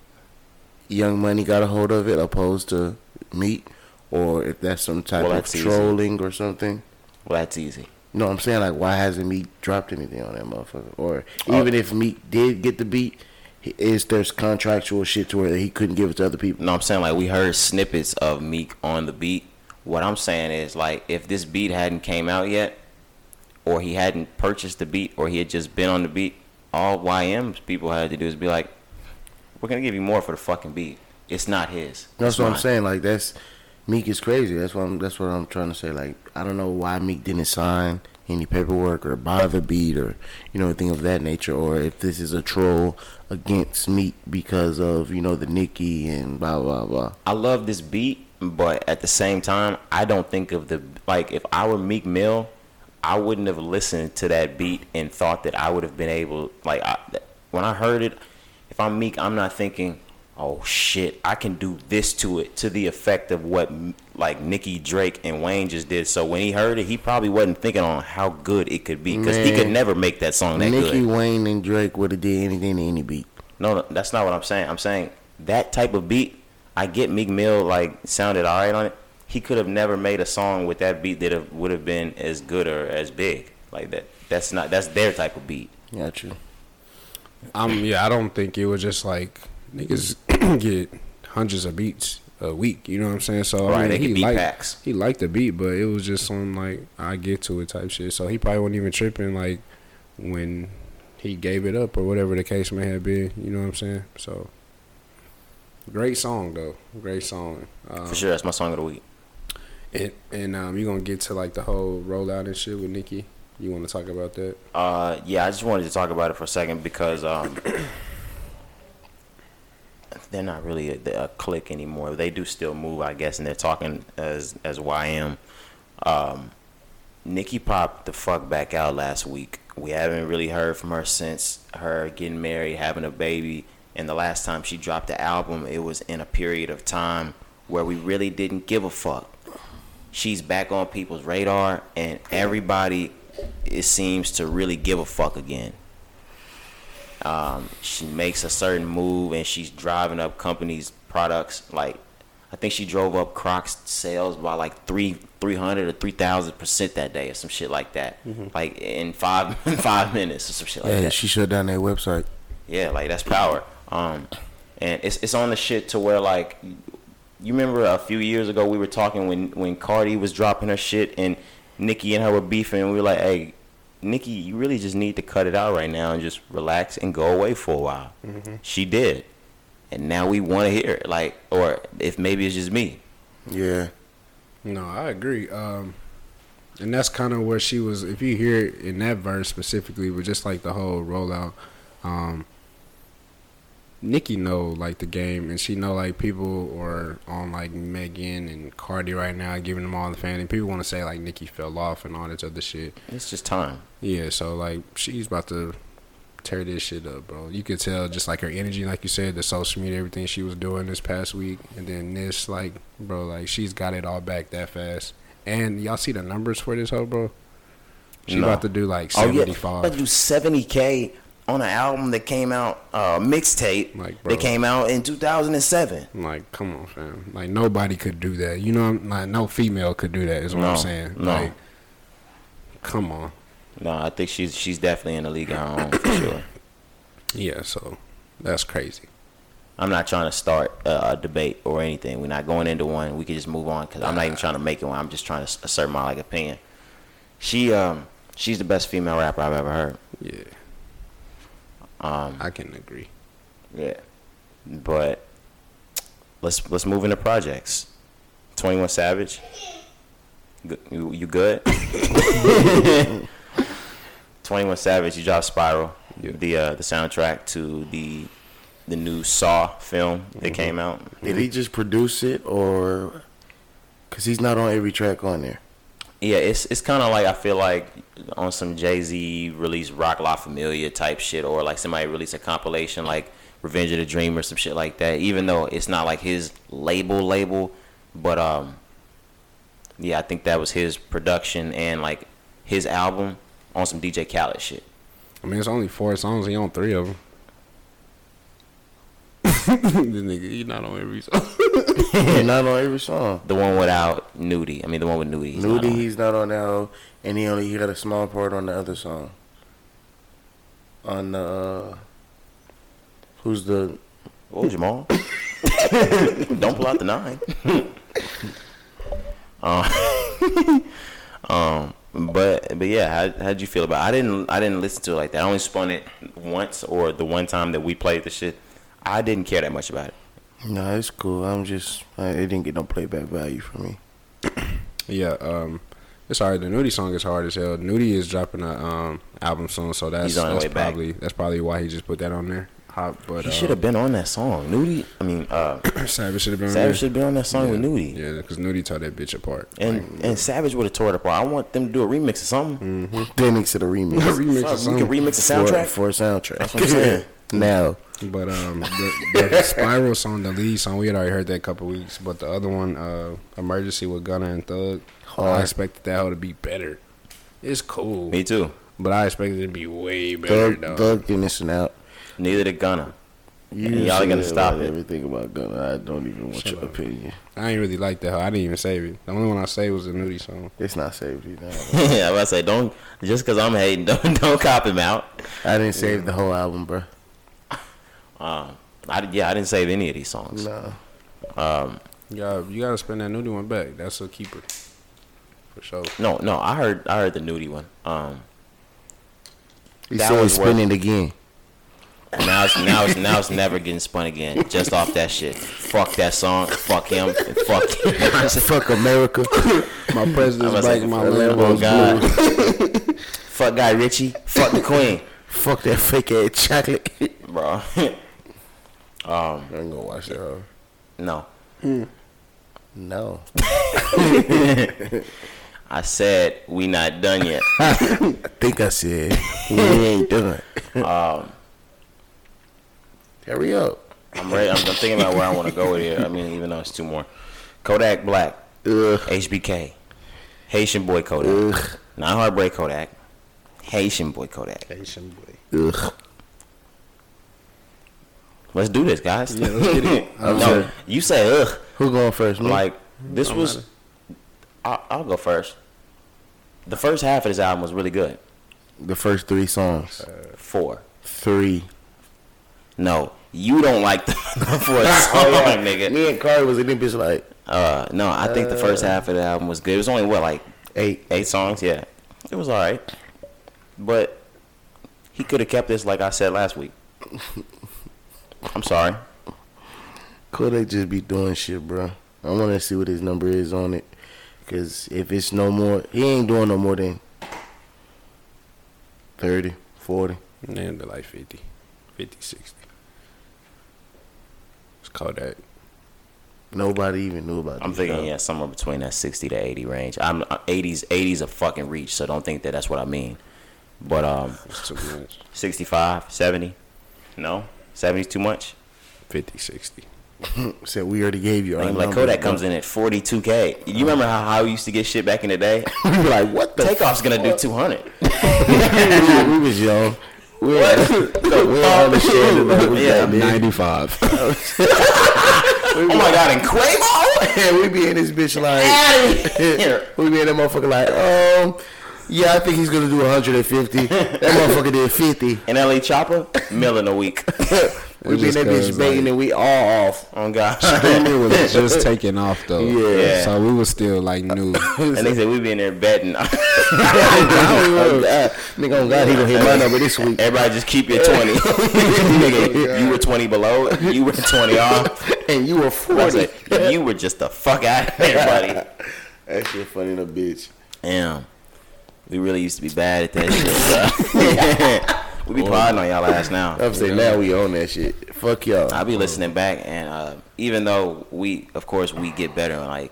Young Money got a hold of it opposed to Meek or if that's some type Well, of that's easy. trolling or something. Well, that's easy. No, I'm saying like, why hasn't Meek dropped anything on that motherfucker? Or Oh. even if Meek did get the beat, is there's contractual shit to where he couldn't give it to other people? No, I'm saying like we heard snippets of Meek on the beat. What I'm saying is like if this beat hadn't came out yet, or he hadn't purchased the beat, or he had just been on the beat, all YM's people had to do is be like, "We're gonna give you more for the fucking beat. It's not his." That's It's what I'm saying. Like that's Meek is crazy. That's what I'm. That's what I'm trying to say. Like I don't know why Meek didn't sign any paperwork or buy the beat or you know anything of that nature, or if this is a troll against Meek because of you know the Nicki and blah blah blah. I love this beat, but at the same time, I don't think of the like if I were Meek Mill, I wouldn't have listened to that beat and thought that I would have been able like I, when I heard it. If I'm Meek, I'm not thinking, oh shit, I can do this to it to the effect of what like Nicki Drake and Wayne just did. So when he heard it, he probably wasn't thinking on how good it could be because he could never make that song that Nicki, good. Wayne, and Drake would have did anything to any beat. No, no, that's not what I'm saying. I'm saying that type of beat, I get Meek Mill like sounded alright on it. He could have never made a song with that beat that would have been as good or as big like that. That's not that's their type of beat. Got you. Um, yeah, I don't think it was just like niggas get hundreds of beats a week. You know what I'm saying? So Right, I mean, he liked packs. he liked the beat, but it was just some like I get to it type shit. So he probably wasn't even tripping like when he gave it up or whatever the case may have been. You know what I'm saying? So great song though, great song. Um, For sure, that's my song of the week. And, and um, you gonna get to like the whole rollout and shit with Nicki. You want to talk about that? Uh, yeah, I just wanted to talk about it for a second because um, they're not really a, a clique anymore. They do still move, I guess, and they're talking as as YM. Um, Nicki popped the fuck back out last week. We haven't really heard from her since her getting married, having a baby, and the last time she dropped the album, it was in a period of time where we really didn't give a fuck. She's back on people's radar, and everybody, it seems to really give a fuck again. Um, she makes a certain move, and she's driving up companies' products. Like, I think she drove up Crocs sales by like three, three hundred or three thousand percent that day, or some shit like that. Like in five, five minutes, or some shit like that. Yeah, that. she shut down their website. Yeah, like that's power. Um, and it's it's on the shit to where like, you remember a few years ago we were talking when when Cardi was dropping her shit and Nicki and her were beefing. And we were like, hey, Nicki, you really just need to cut it out right now and just relax and go away for a while. She did, and now we want to hear it. Like, or if maybe it's just me. Yeah. No, I agree. Um, and that's kind of where she was. If you hear it in that verse specifically, but just like the whole rollout, um, Nicki know like the game, and she know like people are on like Megan and Cardi right now, giving them all the fan, and people want to say like Nicki fell off and all this other shit. It's just time. Yeah, so like she's about to tear this shit up, bro. You could tell just like her energy, like you said, the social media, everything she was doing this past week, and then this, like, bro, like she's got it all back that fast. And y'all see the numbers for this hoe, bro? She No. about to do like Oh yeah, about to do seventy k on an album that came out uh, mixtape Like, bro. that came out in two thousand and seven. Like, come on, fam. Like nobody could do that. You know, like no female could do that. Is what No, I'm saying. no. Like, come on. No, I think she's she's definitely in the league of her own for sure. Yeah, so that's crazy. I'm not trying to start a, a debate or anything. We're not going into one. We can just move on because I'm not even trying to make it one. I'm just trying to assert my like opinion. She um she's the best female rapper I've ever heard. Yeah, Um I can agree. yeah, but let's let's move into projects. Twenty One Savage. You you good? Twenty One Savage. You dropped Spiral. Yeah. The uh, the soundtrack to the the new Saw film that came out. Did he just produce it or? Cause he's not on every track on there. Yeah, it's it's kind of like I feel like on some Jay Z release Roc La Familia type shit, or like somebody release a compilation like Revenge of the Dream or some shit like that. Even though it's not like his label label, but um, yeah, I think that was his production and like his album on some DJ Khaled shit. I mean, it's only four songs. He on three of them. this nigga, he not on every song. He's not on every song. The one without Nudy, I mean the one with Nudy. he's Nudy, he's not on that, and he only he got a small part on the other song. On the uh, who's the Oh, Jamal. Don't pull out the nine. um, um, But but yeah, how how'd you feel about? It? I didn't I didn't listen to it like that. I only spun it once or the one time that we played the shit. I didn't care that much about it. No, it's cool. I'm just, I, it didn't get no playback value for me. Yeah, um, it's hard. The Nudy song is hard as hell. Nudy is dropping a um album soon, so that's He's on that's way back. probably that's probably why he just put that on there. Hot, but He uh, should have been on that song. Nudy, I mean, uh, Savage should have been on Savage should have been on that song yeah. with Nudy. Yeah, because Nudy tore that bitch apart. And and Savage would have tore it apart. I want them to do a remix or something. Then mix it a remix. remix Fuck, or we something. could remix a for, soundtrack. for a soundtrack. That's what I'm saying. now, But um, the, the Spiral song, the lead song, we had already heard that a couple weeks. But the other one, uh, Emergency with Gunna and Thug, I expected that hoe to be better. It's cool, Me too. but I expected it to be way better. Thug, though. Thug didn't listen out. Neither did Gunna. You And y'all said gonna stop about it. Everything about Gunna. I don't even want Shut your up. opinion. I ain't really like that. hoe. I didn't even save it. The only one I saved was the Nudy song. It's not saved. You know. yeah, I was say don't just because I'm hating, don't don't cop him out. I didn't save the whole album, bro. Um, I yeah, I didn't save any of these songs. No. Um, You got you got to spend that Nudy one back. That's a keeper, for sure. no, no, I heard I heard the Nudy one. Um, He That said was it's spinning again. now it's now it's now it's never getting spun again. Just off that shit. Fuck that song. Fuck him. and Fuck. Him. Fuck America. My I'm president's about to back. say, My oh Lambo's blue. God. Fuck Guy Ritchie. Fuck the Queen, Fuck that fake ass chocolate. bro. um, I ain't gonna watch that. Huh? no. No. I said we not done yet. I think I said we ain't done. Um, Hurry up. I'm ready. I'm, I'm thinking about where I want to go with here. I mean, even though it's two more. Kodak Black, Ugh. HBK, Haitian boy Kodak, Ugh. not Heartbreak Kodak, Haitian boy Kodak. Haitian boy. Ugh. Let's do this, guys. Yeah, let's get it. No, sorry. you say ugh. Who going first? Me? Like this Don't was. I'll, I'll go first. The first half of this album was really good. the first three songs. Four. Three. No, you don't like the fourth song, nigga. Me and Cardi was in them bitch like Uh, no, I think the first half of the album was good. It was only what like eight. eight songs. Yeah, it was all right, but he could have kept this like I said last week. I'm sorry. Kodak just be doing shit, bro. I want to see what his number is on it. Cause if it's no more, he ain't doing no more than 30, 40. And they're like 50, 50, 60. It's Kodak. Nobody even knew about. I'm thinking album. yeah, somewhere between that 60 to 80 range. I'm uh, 80s 80s a fucking reach, so don't think that that's what I mean. But um, It's 65, 70, no, 70's too much. 50, 60. Said we already gave you. our Like, like Kodak comes in at 42k. You remember how how we used to get shit back in the day? we were like, what the? Takeoff's gonna do 200. fuck? we was young. We we don't understand it. Like, Yeah. yeah, 95. Oh my god, and Quavo? yeah, we be in this bitch like. We be in that motherfucker like, um, yeah, I think he's gonna do 150. that motherfucker did 50. And LA Chopper, million a week. We be in just that bitch banging like- and we all off. Oh god. Streaming was just taking off though. Yeah. So we was still like new. And they said we be in there betting. oh, God. Nigga, oh God, he gonna hit my number this week. Everybody just keep your 20. Nigga, you were 20 below, you were 20 off. And you were 40. said, you were just the fuck out of there, buddy. That shit funny in a bitch. Damn. We really used to be bad at that shit, bro. we be prodding on y'all ass now. I'm saying now we own that shit. Fuck y'all. I be listening back, and uh, even though we, of course, we get better. And Like,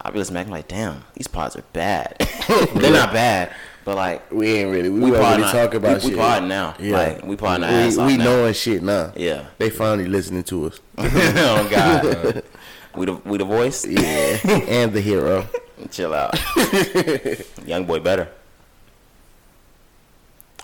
I be listening back, I'm like, damn, these pods are bad. They're not bad, but like, we ain't really. We, we we already not- talk about we, shit. We podding now. Like, we podding our ass we, off we now. knowing shit now. Yeah. They finally listening to us. oh God. we the we the voice. Yeah. and the hero. Chill out. Young boy better.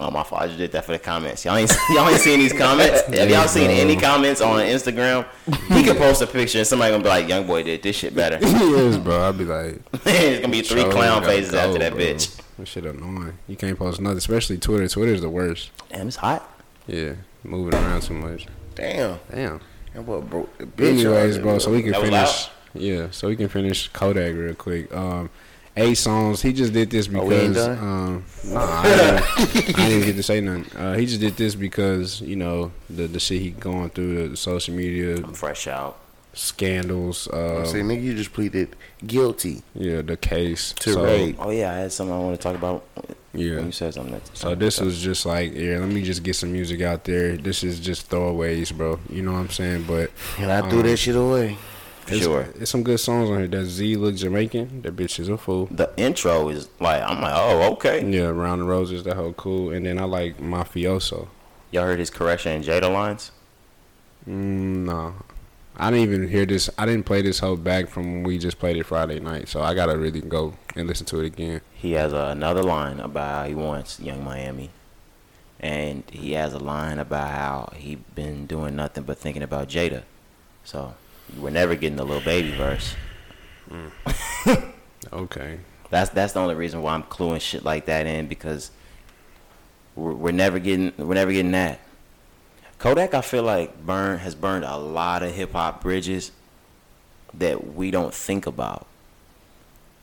Oh my fault. I just did that for the comments. Y'all ain't y'all ain't seen these comments. Have y'all seen any comments on Instagram? He could post a picture and somebody gonna be like, "Young boy did this shit better." yes, bro. I'd be like, It's gonna be three clown faces after that bro." bitch. That shit annoying. You can't post nothing, especially Twitter. Twitter's the worst. Damn, it's hot. Yeah, moving around too much. Damn. Damn. That boy broke the bitch. Anyways, bro, so we can finish. Yeah, so we can finish Kodak real quick. Um, eight songs. He just did this Oh, we ain't because done? um, nah, I, didn't, I didn't get to say nothing. Uh, he just did this because you know the the shit he going through the social media I'm fresh out. scandals. I'm Uh, saying, nigga, you just pleaded guilty. yeah, the case To so, rape. Oh yeah, I had something I want to talk about. Yeah. When you said something. That, So this was just like, yeah, let me just get some music out there. This is just throwaways, bro. You know what I'm saying? But And I threw Um, that shit away. It's, sure. it's some good songs on here. That Z look Jamaican. That bitch is a fool. The intro is like I'm like, oh okay. Yeah, Round the Roses, that whole cool. And then I like Mafioso. Y'all heard his correction and Jada lines? Mm, no, I didn't even hear this. I didn't play this whole back from when we just played it Friday night. So I gotta really go and listen to it again. He has a, another line about how he wants Yung Miami, and he has a line about how he been doing nothing but thinking about Jada. So we're never getting the little baby verse. Mm. Okay. That's that's the only reason why I'm cluing shit like that in because we're, we're never getting we're never getting that. Kodak, I feel like burn has burned a lot of hip hop bridges that we don't think about.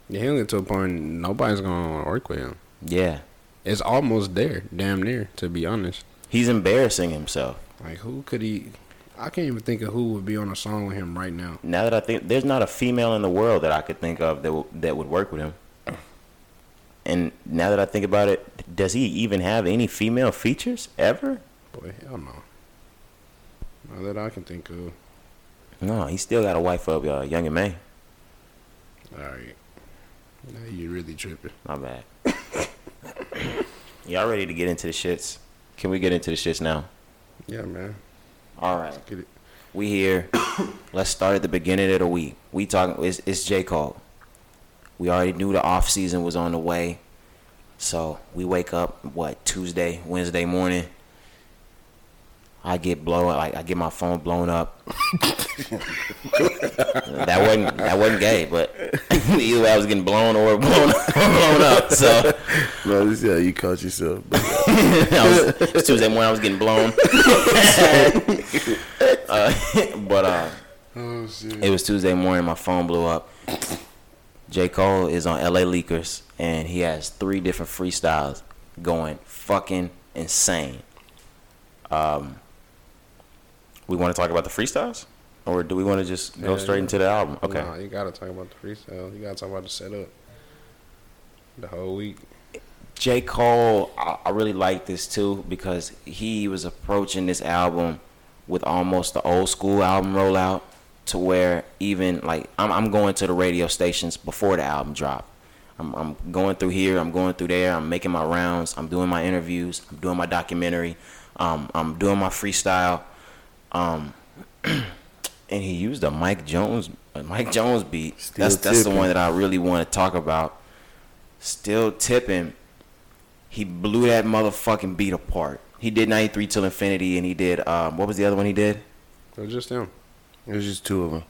Yeah, he'll get to a point nobody's gonna work with him. Yeah, It's almost there, damn near, to be honest. he's embarrassing himself. Like who could he? I can't even think of who would be on a song with him right now. Now that I think, there's not a female in the world that I could think of that w- that would work with him. And now that I think about it, does he even have any female features ever? Boy, hell no. Not that I can think of. No, he still got a wife up, uh, Young and May. All right. Now you're really tripping. My bad. Y'all ready to get into the shits? Can we get into the shits now? Yeah, man. All right. Get it. We here. Let's start at the beginning of the week. We talking. It's, it's J Cole. We already knew the off season was on the way, so we wake up what Tuesday, Wednesday morning. I get blown like I get my phone blown up. that wasn't that wasn't gay, but either way I was getting blown or blown blown up. So No, this is how you caught yourself. I was, it's Tuesday morning I was getting blown. uh, but uh, Oh shit. it was Tuesday morning. My phone blew up. J. Cole is on LA Leakers, and he has three different freestyles going fucking insane. Um, we want to talk about the freestyles, or do we want to just go Yeah, straight yeah. into the album? Okay. Nah, you gotta talk about the freestyle. You gotta talk about the setup. The whole week. J. Cole, I, I really like this too because he was approaching this album with almost the old school album rollout to where even like I'm, I'm going to the radio stations before the album drop. I'm, I'm going through here, I'm going through there, I'm making my rounds, I'm doing my interviews, I'm doing my documentary, um, I'm doing my freestyle. Um, and he used a Mike Jones, a Mike Jones beat. Still that's that's the one that I really want to talk about. Still tipping. He blew that motherfucking beat apart. He did 93 till infinity, and he did um, what was the other one he did? It was just him. It was just two of them.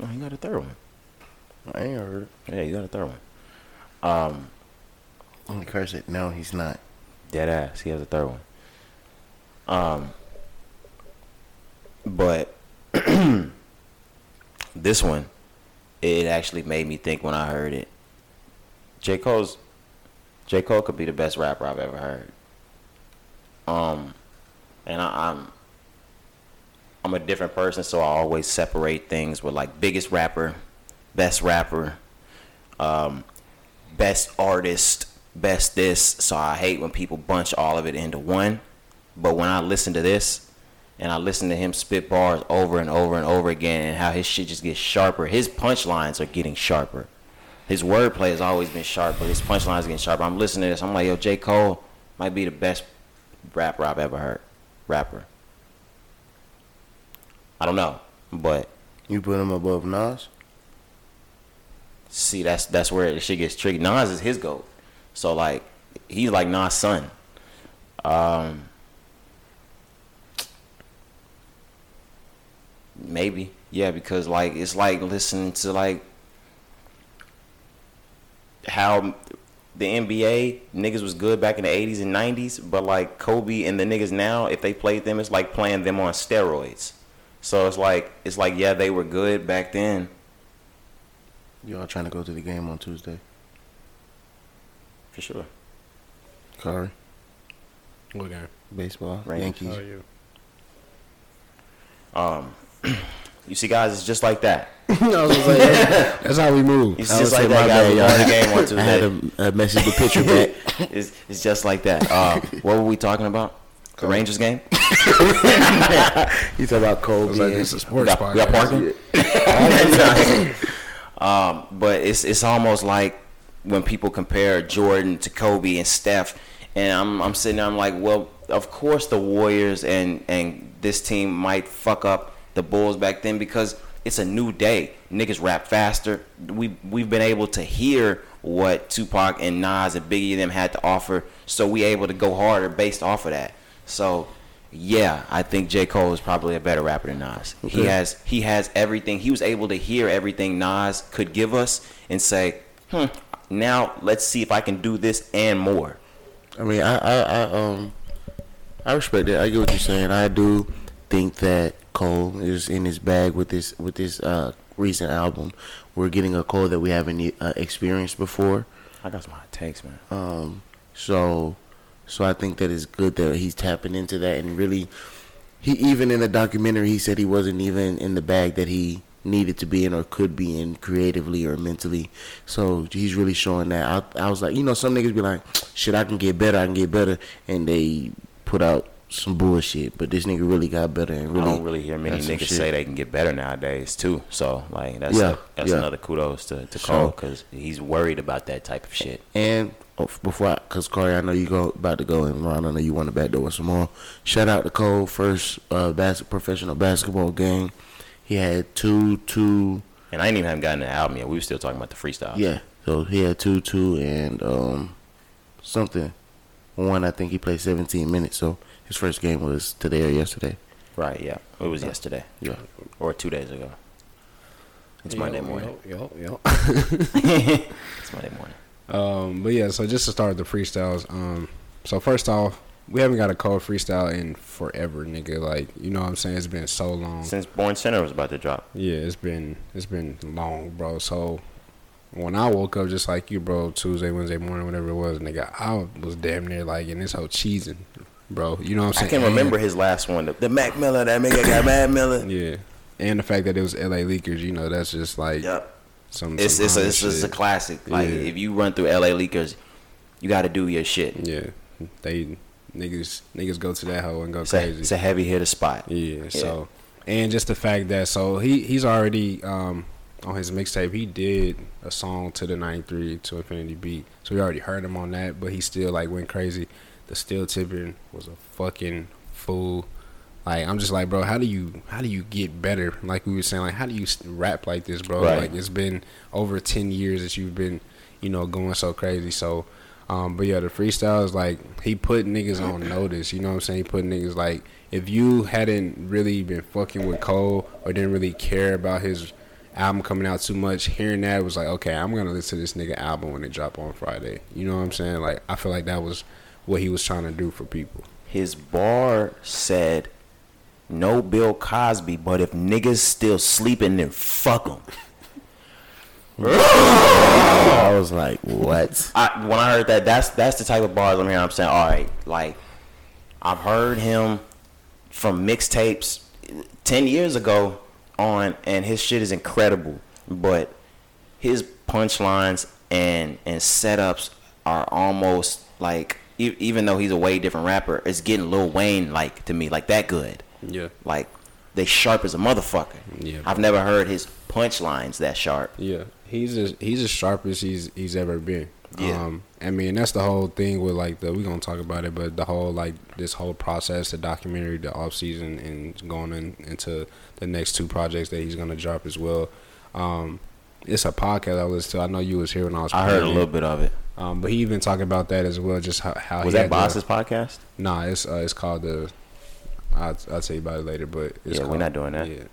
Oh, he got a third one. I ain't heard it. Yeah, he got a third one. Um, Only curse it. No, he's not. dead ass. He has a third one. Um, but this one, it actually made me think when I heard it. J Cole's J Cole could be the best rapper I've ever heard. Um, and I, I'm I'm a different person, so I always separate things with like biggest rapper, best rapper, um, best artist, best this. So I hate when people bunch all of it into one. But when I listen to this, and I listen to him spit bars over and over and over again, and how his shit just gets sharper, his punchlines are getting sharper. His wordplay has always been sharp, but his punchlines are getting sharper. I'm listening to this, I'm like, yo, J. Cole might be the best rapper I've ever heard. Rapper. I don't know, but You put him above Nas? see, that's that's where the shit gets tricky. Nas is his goat, so like he's like Nas' son. Um, maybe, yeah, because like it's like listening to like how the NBA niggas was good back in the 80s and 90s, but like Kobe and the niggas now, if they played them, it's like playing them on steroids. So it's like it's like yeah, they were good back then. Y'all trying to go to the game on Tuesday? for sure. Curry, What game? baseball, Rangers. Yankees. Oh, Um, you see, guys, it's just like that. I was gonna say, That's how we move. It's I just was like my that, guys. bad, y'all. the game on I had a, a message the pitcher back. It's, it's just like that. Uh, what were we talking about? The Rangers game. You talk about Kobe. It's like and- it's a We sports got, we got parking. um, but it's it's almost like when people compare Jordan to Kobe and Steph, and I'm I'm sitting there, I'm like, well, of course the Warriors and and this team might fuck up the Bulls back then because it's a new day. Niggas rap faster. We we've been able to hear what Tupac and Nas and Biggie and them had to offer, so we able to go harder based off of that. So. Yeah, I think J. Cole is probably a better rapper than Nas. He has he has everything. He was able to hear everything Nas could give us and say, "Hmm, now let's see if I can do this and more." I mean, I, I, I, um, I respect that. I get what you're saying. I do think that Cole is in his bag with this with this uh, recent album. We're getting a Cole that we haven't uh, experienced before. I got some hot takes, man. Um, so, so I think that it's good that he's tapping into that and really, he even in the documentary he said he wasn't even in the bag that he needed to be in or could be in creatively or mentally. So he's really showing that. I, I was like, you know, some niggas be like, shit, I can get better, I can get better, and they put out some bullshit. But this nigga really got better and really. I don't really hear many niggas say they can get better nowadays too. So like that's Yeah, that's yeah. another kudos to to So- Cole because he's worried about that type of shit. And oh, before, I, cause Corey, I know you go about to go, and Ron, I know you want to back door some more. Shout out to Cole, first uh, bas- professional basketball game. He had two, two, And I ain't even haven't gotten the album yet. We were still talking about the freestyle. yeah. So he had two, two, and um, something. One, I think he played 17 minutes. So his first game was today or yesterday. Right. Yeah. It was yesterday Yeah. or two days ago. It's Monday morning. Yo, yo, It's Monday morning. Um, but yeah, so just to start the freestyles. Um, so first off, we haven't got a cold freestyle in forever, nigga. Like, you know what I'm saying? It's been so long. Since Born Sinner was about to drop. Yeah, it's been it's been long, bro. So when I woke up, just like you, bro, Tuesday, Wednesday morning, whatever it was, nigga, I was damn near like in this whole cheesing, bro. You know what I'm saying? I can not remember his last one. The, the Mac Miller, that nigga got Mad Miller. Yeah, and the fact that it was L.A. Leakers, you know, that's just like Yep. some. It's some it's a, it's, a, a classic. Like Yeah. if you run through LA Leakers, you got to do your shit. Yeah, they niggas niggas go to that hole and go It's a, crazy. it's a heavy hitter spot. Yeah, so and just the fact that so he he's already um on his mixtape he did a song to the 93 to Infinity Beat. So we already heard him on that, but he still like went crazy. The still tipping was a fucking fool. Like I'm just like, bro, how do you how do you get better? Like we were saying, like how do you rap like this, bro? Right. Like it's been over 10 years that you've been, you know, going so crazy. So um, but yeah, the freestyle is like he put niggas on notice. You know what I'm saying? He put niggas like if you hadn't really been fucking with Cole or didn't really care about his album coming out too much, hearing that was like, okay, I'm gonna listen to this nigga album when it drop on Friday. You know what I'm saying? Like I feel like that was what he was trying to do for people. His bar said, "No Bill Cosby, but if niggas still sleeping, then fuck them." I was like, what? I, when I heard that, that's that's the type of bars I'm hearing. I'm saying, all right, like I've heard him from mixtapes ten years ago on, and his shit is incredible. But his punchlines and and setups are almost like, e- even though he's a way different rapper, it's getting Lil Wayne like to me, like that good. Yeah. Like they sharp as a motherfucker. Yeah, I've never heard his punchlines that sharp. Yeah, he's as he's as sharp as he's he's ever been. Yeah. Um, I mean that's the whole thing with like the we're gonna talk about it, but the whole like this whole process, the documentary, the off season, and going in, into the next two projects that he's gonna drop as well. Um, it's a podcast I listened to. I know you was here when I was. I heard a little bit of it. Um, but he even talked about that as well. Just how, how Was that Boss's podcast? Nah, it's uh, it's called the. I'll, I'll tell you about it later, but it's Yeah, we're not doing that. Yeah.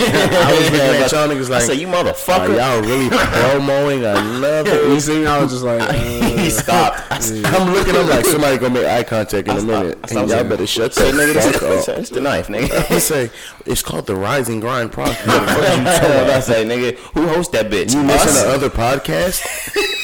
I was looking at y'all niggas I like, said, you are motherfucker. y'all really promoting another? you see? I was just like, uh, he stopped. I said, I'm looking, I'm like, somebody gonna make eye contact in a I minute. stopped. I And y'all better shut Say, the nigga, this fuck up. it's the knife, nigga. I say, it's called the Rise and Grind podcast. What you That's I say, nigga. Who hosts that bitch? You Us? the other podcast?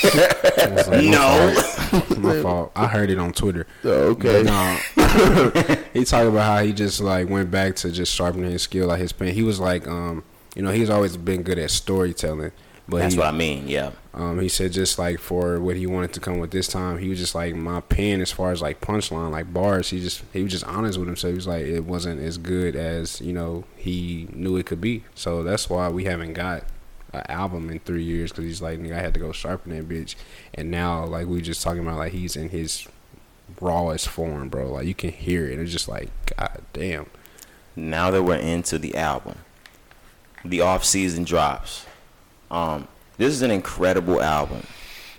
It's like, my No. fault. my fault. I heard it on Twitter. okay. But no, he talked about how he just like went back to just sharpening his skill, like his pen. He was like, um, you know, he's always been good at storytelling, but That's he, what I mean. Yeah. um, he said just like for what he wanted to come with this time, he was just like my pen as far as like punchline, like bars. He just he was just honest with himself. He was like it wasn't as good as you know he knew it could be. So that's why we haven't got an album in three years because he's like I had to go sharpen that bitch. And now like we just talking about like he's in his rawest form, bro. Like you can hear it. It's just like god damn. now that we're into the album, the off-season drops. Um, this is an incredible album.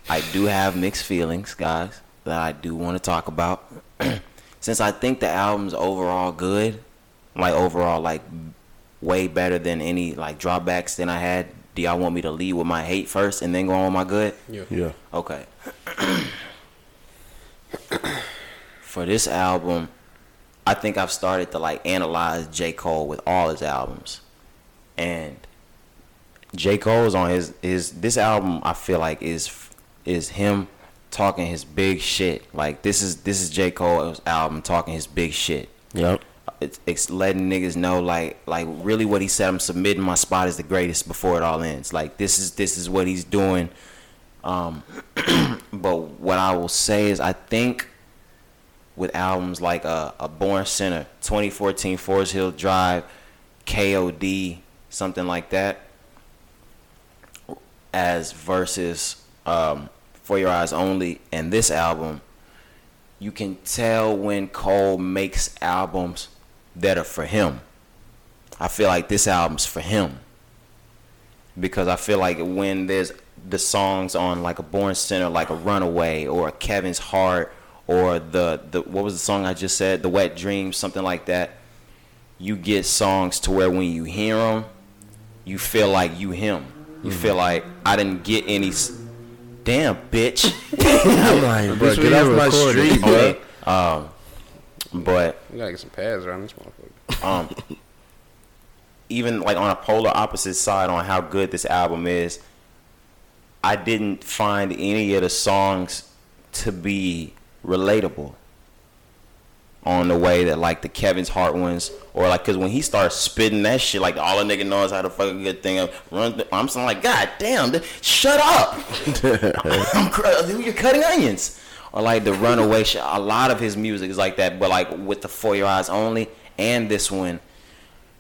I do have mixed feelings, guys, that I do want to talk about. Since I think the album's overall good, like overall like way better than any like drawbacks than I had. Do y'all want me to lead with my hate first and then go on with my good? Yeah. Yeah. Okay. For this album, I think I've started to like analyze J. Cole with all his albums. And J. Cole's on his his this album I feel like is is him talking his big shit. Like this is this is J. Cole's album talking his big shit. Yep. It's, it's letting niggas know like like really what he said. I'm submitting my spot is the greatest before it all ends. Like this is this is what he's doing. Um, but what I will say is I think with albums like uh, a Born Sinner, 2014 Forest Hill Drive, KOD, something like that, as versus um, For Your Eyes Only, and this album, you can tell when Cole makes albums that are for him. I feel like this album's for him because I feel like when there's the songs on like a Born Sinner, like a Runaway or a Kevin's Heart or the the what was the song I just said, the Wet Dreams, something like that. You get songs to where when you hear them, you feel like you him. You feel like I didn't get any. s- Damn, bitch. I'm like, bro, Bitch, get we off my recording. street, bro. Okay, um, but You gotta get some pads around this motherfucker. um, even like on a polar opposite side on how good this album is, I didn't find any of the songs to be relatable on the way that like the Kevin's Heart ones or like because when he starts spitting that shit like all a nigga knows how to fucking good thing up run th- I'm saying like god damn th- shut up. I'm cr- you're cutting onions. Or like the runaway shit a lot of his music is like that but like with the for your eyes only and this one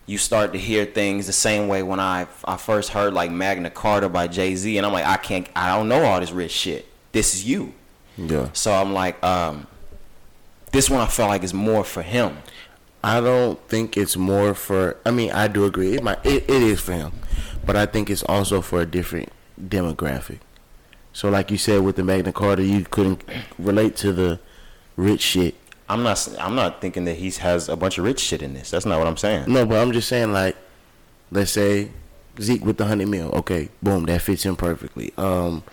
you start to hear things the same way when I I first heard like Magna Carta by Jay Z, and I'm like, I can't, I don't know all this rich shit. This is you. Yeah. So I'm like, um, this one I felt like is more for him. I don't think it's more for. I mean, I do agree. It might. It, it is for him, but I think it's also for a different demographic. So, like you said with the Magna Carta, you couldn't relate to the rich shit. I'm not, I'm not thinking that he has a bunch of rich shit in this. That's not what I'm saying. No, but I'm just saying, like, let's say Zeke with the hundred mil. Okay, boom, that fits him perfectly. Um,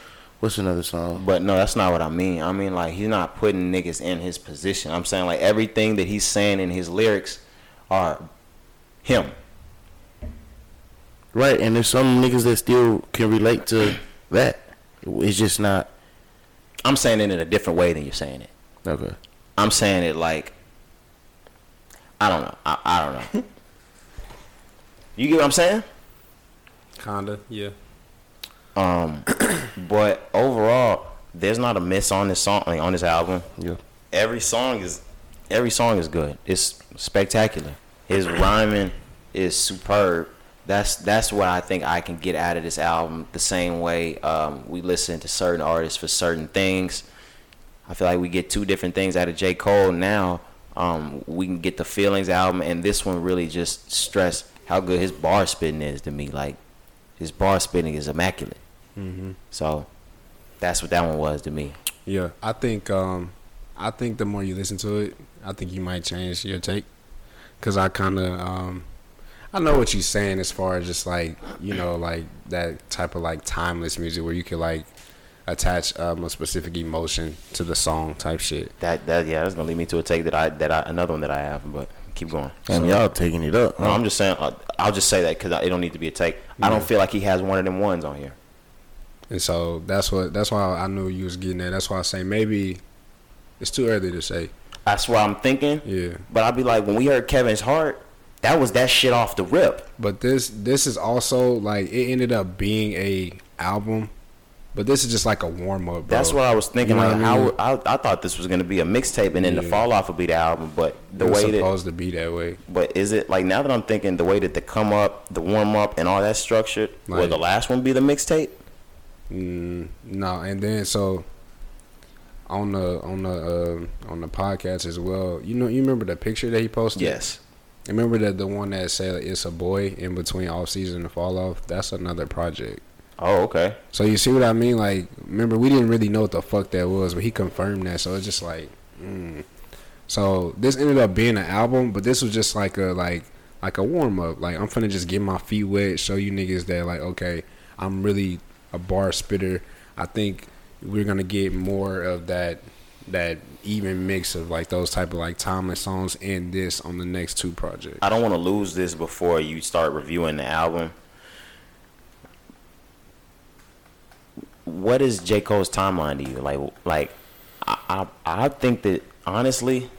what's another song? But no, that's not what I mean. I mean like he's not putting niggas in his position. I'm saying like everything that he's saying in his lyrics are him. Right, and there's some niggas that still can relate to that. It's just not I'm saying it in a different way than you're saying it. okay. I'm saying it like I don't know. I, I don't know. you get what I'm saying? Kinda, yeah. Um, but overall, there's not a miss on this song like, on this album. Yeah. Every song is every song is good. It's spectacular. His rhyming is superb. That's that's what I think I can get out of this album. The same way um, we listen to certain artists for certain things. I feel like we get two different things out of J. Cole now. Um, we can get the feelings album, and this one really just stress how good his bar spitting is to me. Like his bar spitting is immaculate. Mm-hmm. So that's what that one was to me. Yeah, I think um, I think the more you listen to it, I think you might change your take. Cause I kind of um, I know what you're saying as far as just like you know like that type of like timeless music where you can like attach um, a specific emotion to the song type shit. That that yeah, that's gonna lead me to a take that I that I another one that I have, but keep going. And So- y'all taking it up. No, huh? I'm just saying. Uh, I'll just say that because it don't need to be a take. I don't feel like he has one of them ones on here. And so that's what that's why I knew you was getting at. That's why I say maybe it's too early to say. That's what I'm thinking. Yeah. But I'd be like, when we heard Kevin's heart, that was that shit off the rip. But this this is also like it ended up being a album, but this is just like a warm up. That's what I was thinking. You know like, I mean? how I, I thought this was gonna be a mixtape, and then the fall off would be the album. But the way that, supposed to be that way. but is it like now that I'm thinking the way that the come up, the warm up, and all that structured, will the last one be the mixtape? Mm, no, and then so on the on the uh, on the podcast as well. You know, you remember the picture that he posted? Yes. Remember that the one that said it's a boy in between off season and fall off? That's another project. Oh, okay. So you see what I mean? Like, remember we didn't really know what the fuck that was, but he confirmed that. So it's just like, mm. so this ended up being an album, but this was just like a like like a warm up. Like I'm finna just get my feet wet, show you niggas that like okay, I'm really a bar spitter. I think we're gonna get more of that that even mix of like those type of like timeless songs and this on the next two projects. I don't want to lose this before you start reviewing the album. What is J Cole's timeline to you? Like, like, I, I, I think that honestly,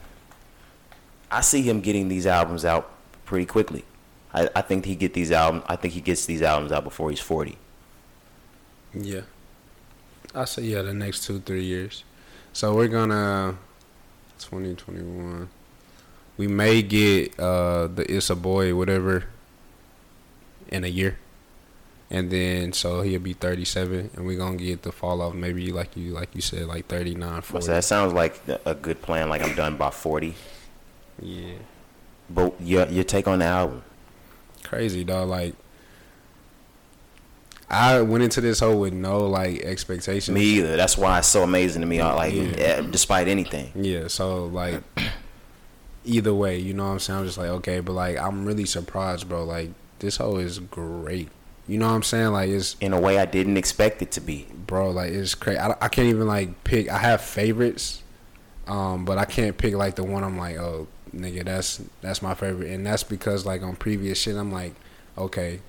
I see him getting these albums out pretty quickly. I, I think he get these albums. I think he gets these albums out before he's forty. Yeah. I say yeah, the next two, three years. So we're gonna twenty twenty one. We may get uh the It's a Boy, whatever, in a year. And then so he'll be thirty seven and we're gonna get the fall off maybe like you like you said, like 39, 40. So that sounds like a good plan. Like I'm done by forty. Yeah. But your your take on the album? Crazy dog, like I went into this whole with no like expectations. Me either. That's why it's so amazing to me. I Like, Yeah. yeah, despite anything. Yeah, so like either way, you know what I'm saying? I'm just like, okay, but like I'm really surprised, bro. Like this whole is great. You know what I'm saying? Like it's in a way I didn't expect it to be. bro, like it's crazy. I, I can't even like pick. I have favorites, um, but I can't pick like the one I'm like, oh, nigga, that's that's my favorite, and that's because like on previous shit, I'm like, okay,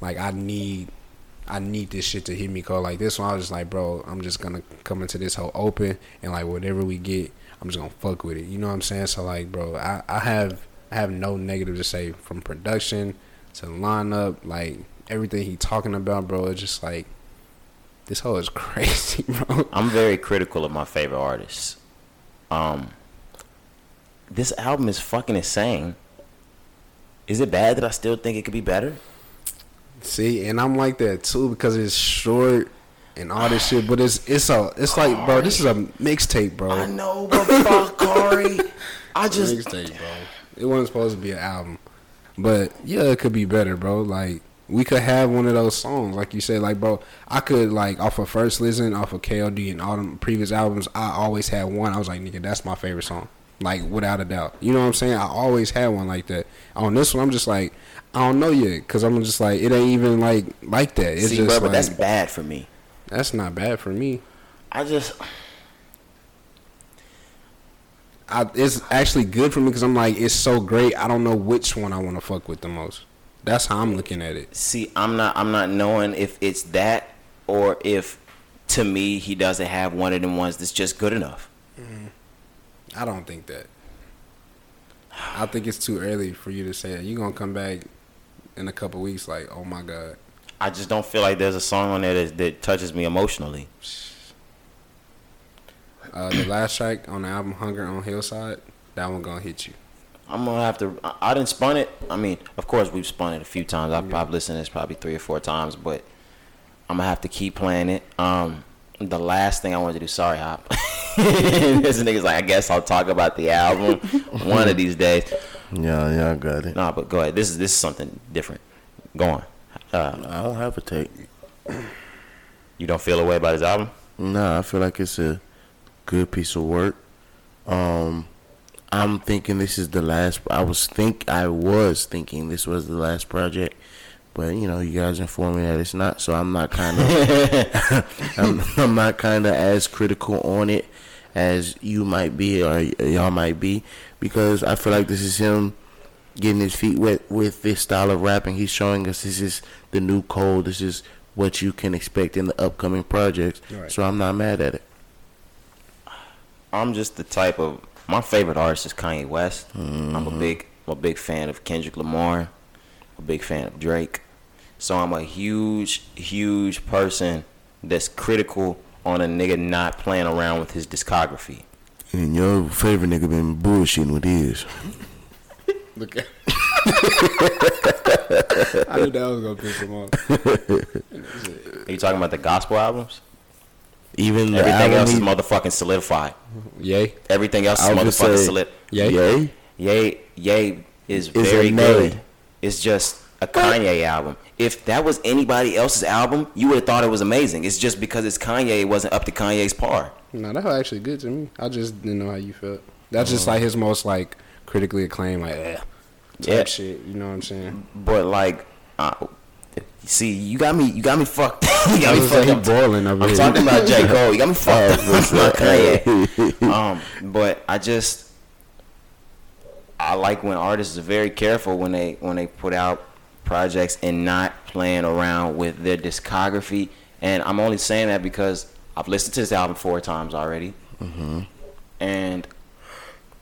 like I need. I need this shit to hit me cold. Like this one, I was just like, bro, I'm just gonna come into this whole open and like whatever we get, I'm just gonna fuck with it. You know what I'm saying? So like, bro, I, I have I have no negative to say from production to lineup, like everything he talking about, bro. It's just like this whole is crazy, bro. I'm very critical of my favorite artists. Um, this album is fucking insane. Is it bad that I still think it could be better? See, and I'm like that too because it's short and all this shit. But it's it's a it's like, bro, this is a mixtape, bro. I know, but fuck, Corey. I just mixtape, bro. It wasn't supposed to be an album, but yeah, it could be better, bro. Like we could have one of those songs, like you said, like bro. I could like off of first listen, off of KOD and all them previous albums. I always had one. I was like, nigga, that's my favorite song, like without a doubt. You know what I'm saying? I always had one like that. On this one, I'm just like, I don't know yet, cause I'm just like, it ain't even like like that. It's see, just bro, but like, that's bad for me. that's not bad for me. I just I, it's actually good for me because I'm like, it's so great. I don't know which one I want to fuck with the most. That's how I'm looking at it. see. I'm not. I'm not knowing if it's that or if, to me, he doesn't have one of them ones that's just good enough. I don't think that. I think it's too early for you to say that. You're gonna come back in a couple weeks, like, oh my god. I just don't feel like there's a song on there that, that touches me emotionally. Uh, the last track on the album, "Hunger on Hillside," that one gonna hit you. I'm gonna have to. I, I didn't spun it. I mean, of course we've spun it a few times. I've probably listened to this probably three or four times, but I'm gonna have to keep playing it. Um, the last thing I wanted to do. Sorry, hop. this nigga's like, I guess I'll talk about the album one of these days. Yeah, yeah, I got it. Nah, but go ahead. This is this is something different. Go on. Uh, I don't have a take. you don't feel a way about his album? Nah, I feel like it's a good piece of work. Um, I'm thinking this is the last. I was think I was thinking this was the last project, but you know, you guys informed me that it's not. So I'm not kind of. I'm, I'm not kind of as critical on it as you might be or y'all might be because I feel like this is him getting his feet wet with this style of rapping. He's showing us this is the new Cole. This is what you can expect in the upcoming projects. Right. So I'm not mad at it. I'm just the type of my favorite artist is Kanye West. Mm-hmm. I'm a big I'm a big fan of Kendrick Lamar. a big fan of Drake. So I'm a huge, huge person that's critical on a nigga not playing around with his discography. And your favorite nigga been bullshitting with his. Look at. I knew that was gonna piss him off. Are you talking about the gospel albums? Even the Everything album else is motherfucking solidified. Yay. Everything else is I would just motherfucking say- solid. Yay. Yay. Yay, Yay is Is very a nay. good. It's just a Kanye album. If that was anybody else's album, you would have thought it was amazing. It's just because it's Kanye, it wasn't up to Kanye's par. No, that was actually good to me. I just didn't know how you felt. That's just like his most like critically acclaimed, like eh, type Yeah. shit. You know what I'm saying? But like, uh, see, you got me, you got me fucked. you got me like, fucked up. boiling over I'm here. talking about J Cole. You got me fucked up. Not Kanye. Um, but I just, I like when artists are very careful when they when they put out projects and not playing around with their discography. And I'm only saying that because I've listened to this album four times already, and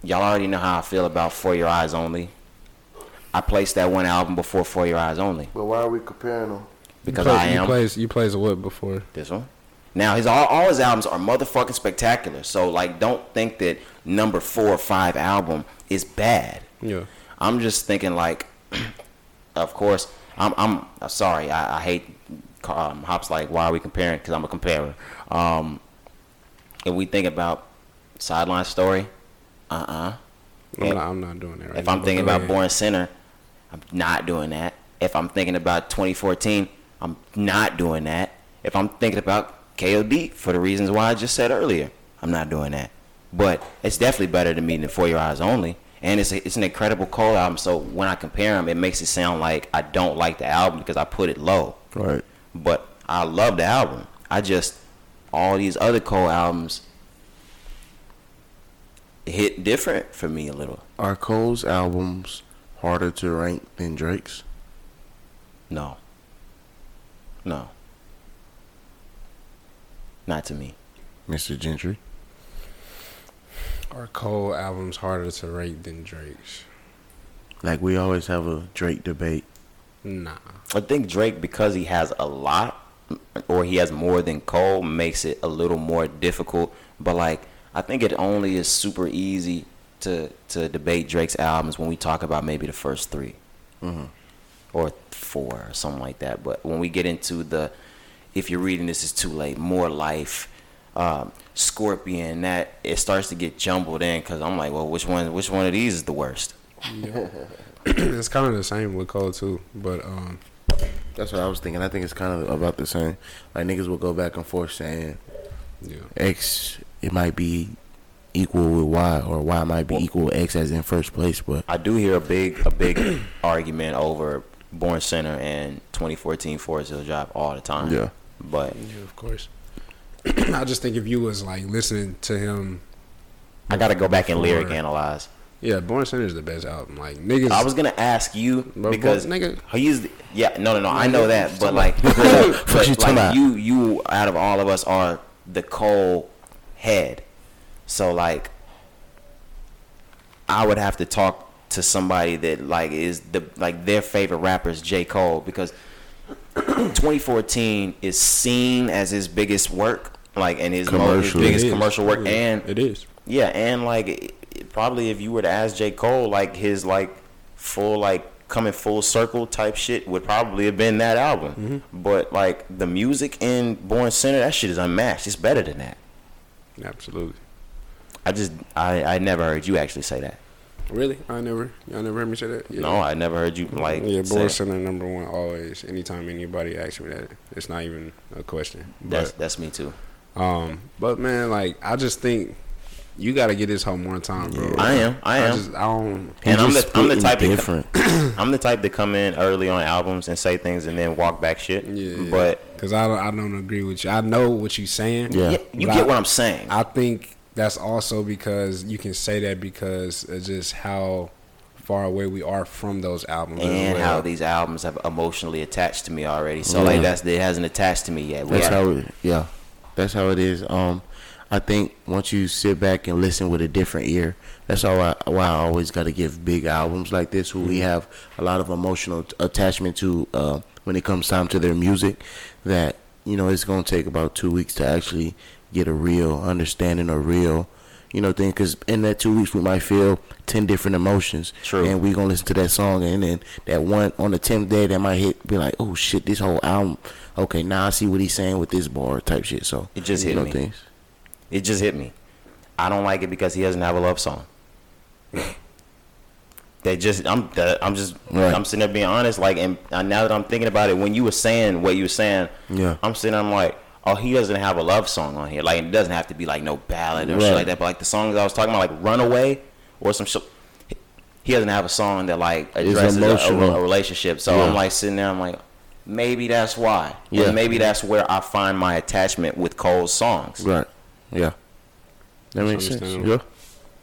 y'all already know how I feel about For Your Eyes Only. I placed that one album before For Your Eyes Only But why are we comparing them? because you play, I am You plays you plays what before? this one. Now his all, all his albums are motherfucking spectacular. So like, don't think that number four or five album is bad. Yeah. I'm just thinking like, of course, I'm I'm uh, sorry. I, I hate um, hops like why are we comparing? Because I'm a comparer. Um, if we think about sideline story, uh uh I'm, not, I'm not doing that right If now, I'm thinking about ahead. Born Sinner, I'm not doing that. If I'm thinking about 2014, I'm not doing that. If I'm thinking about KOD for the reasons why I just said earlier, I'm not doing that. But it's definitely better than me than For Your Eyes Only. And it's, a, it's an incredible Cole album. So when I compare them, it makes it sound like I don't like the album because I put it low. Right. But I love the album. I just, all these other Cole albums hit different for me a little. Are Cole's albums harder to rank than Drake's? No. No. Not to me. Mr. Gentry. Are Cole albums harder to rank than Drake's? Like we always have a Drake debate. Nah. I think Drake, because he has a lot, or he has more than Cole, makes it a little more difficult. But like, I think it only is super easy to to debate Drake's albums when we talk about maybe the first 3 or four or something like that. But when we get into the, if you're reading this, is too late. More life, um, Scorpion. That it starts to get jumbled in because I'm like, well, which one? Which one of these is the worst? it's kind of the same with Cole too, but um, That's what I was thinking. I think it's kind of about the same. Like niggas will go back and forth saying yeah. X it might be equal with Y or Y might be equal with X as in first place, but I do hear a big a big argument over Born Sinner and 2014 Forest Hill Drive all the time. Yeah. But Yeah, of course. I just think if you was like listening to him, I gotta go back and lyric analyze. yeah, Born Sinner is the best album. Like niggas, I was gonna ask you Bro, because bro, nigga. he's yeah no no no I know that but like Fuck but you like you you out of all of us are the Cole head, so like I would have to talk to somebody that like is the like their favorite rapper is J Cole because 2014 is seen as his biggest work like and his, mo- his biggest commercial work Yeah, and it is. yeah, and like it, it- probably if you were to ask J. Cole, like his like full like coming full circle type shit would probably have been that album. Mm-hmm. But like the music in Born Sinner, that shit is unmatched. It's better than that. Absolutely. I just I, I never heard you actually say that. Really? I never, y'all never heard me say that. Yeah. No, I never heard you like yeah, say Born. Sinner number one always. Anytime anybody asks me that, it's not even a question. That's But that's me too. um, but man, like I just think you got to get this home one time, bro. I am. I am. just, I don't. and I'm just the I'm the spitting type to different. I'm the type to come in early on albums and say things and then walk back shit. Yeah, But because I don't, I don't agree with you. I know what you're saying. Yeah. yeah, you get I- what I'm saying. I think that's also because you can say that because of just how far away we are from those albums. and well. how these albums have emotionally attached to me already. So like that's it hasn't attached to me yet. We That's how it, yeah, that's how it is. Um, I think once you sit back and listen with a different ear, that's all I, why I always got to give big albums like this, who we have a lot of emotional attachment to uh, when it comes time to their music. That you know it's gonna take about two weeks to actually get a real understanding, a real you know thing. Because in that two weeks we might feel ten different emotions. True. And we gonna listen to that song, and then that one on the tenth day that might hit, be like, oh shit, this whole album. Okay, now I see what he's saying with this bar type shit. So It just you hit know me. things. It just hit me. I don't like it because he doesn't have a love song. They just I'm that- I'm just Right. I'm sitting there being honest. Like, and now that I'm thinking about it, when you were saying what you were saying, Yeah. I'm sitting. there, I'm like, oh, he doesn't have a love song on here. Like, it doesn't have to be like no ballad or shit like that. But like the songs I was talking about, like Runaway or some shit. He doesn't have a song that like addresses a, a, a relationship. So Yeah. I'm like sitting there. I'm like, maybe that's why. Yeah. And maybe that's where I find my attachment with Cole's songs. Right. Yeah. That makes sense. Yeah.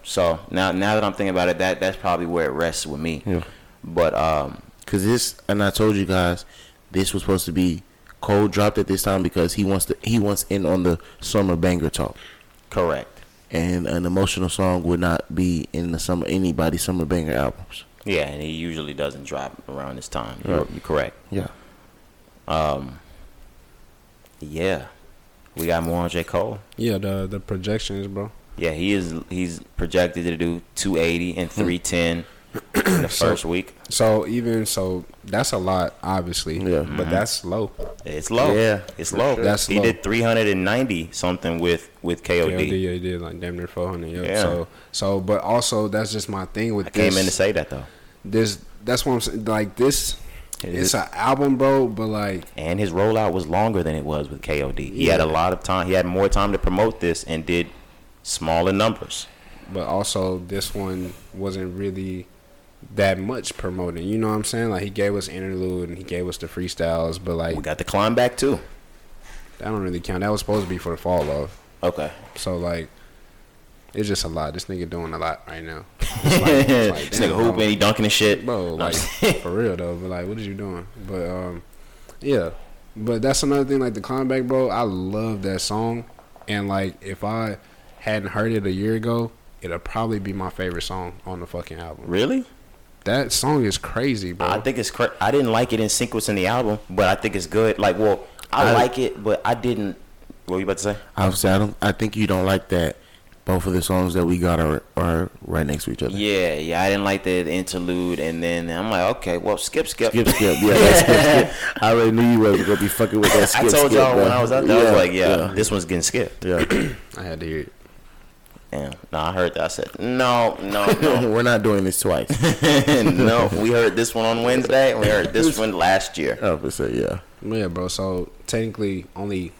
So now, now that I'm thinking about it, that that's probably where it rests with me. Yeah. But um, Cause this, and I told you guys, this was supposed to be Cole dropped at this time because he wants to. He wants in on the summer banger talk, correct. and an emotional song would not be in the summer anybody's summer banger albums. Yeah, and he usually doesn't drop around this time. You're, Right. you're correct. Yeah. Um, yeah, we got more on J Cole. Yeah, the the projections, bro. Yeah, he is. He's projected to do 280 and 310 in the So- first week. So even so, that's a lot, obviously. Yeah. But mm-hmm. that's low. It's low. Yeah, it's low. sure. That's he low. did 390 something with with KOD. KOD, yeah, he did like damn near four hundred. Yeah. Yeah. So so, but also that's just my thing with I this. came in to say that though. this. That's what I'm saying. Like this, It it's an album, bro. But like, and his rollout was longer than it was with KOD. He had a lot of time. He had more time to promote this and did smaller numbers. but also this one wasn't really that much promoting. You know what I'm saying? Like he gave us interlude and he gave us the freestyles, but like We got the climb back too. that don't really count. That was supposed to be for the fall off. Okay. So like, it's just a lot. This nigga doing a lot right now. It's like- it's like, this nigga hooping, he dunking and shit. bro. Like for real though. But like, what is you doing? But um, yeah. But that's another thing. Like the climb back, bro. I love that song, and like if I hadn't heard it a year ago, it'll probably be my favorite song on the fucking album. really? That song is crazy, bro. I think it's. Cra- I didn't like it in sequence in the album, but I think it's good. Like, well, I, I- like it, but I didn't. What were you about to say? Obviously, I don't. I think you don't like that. Both of the songs that we got are are right next to each other. Yeah, yeah, I didn't like the interlude, and then I'm like, okay, well, skip, skip. Skip, skip, yeah, that's skip, skip. I already knew you were gonna be fucking with that skip. I told skip, y'all when. I was out there, I was like, yeah, this one's getting skipped. yeah. I had to hear it. Damn. No, I heard that. I said, no, no, no. We're not doing this twice. no, we heard this one on Wednesday, and we heard this one last year. I would say, yeah. Yeah, bro. So technically, only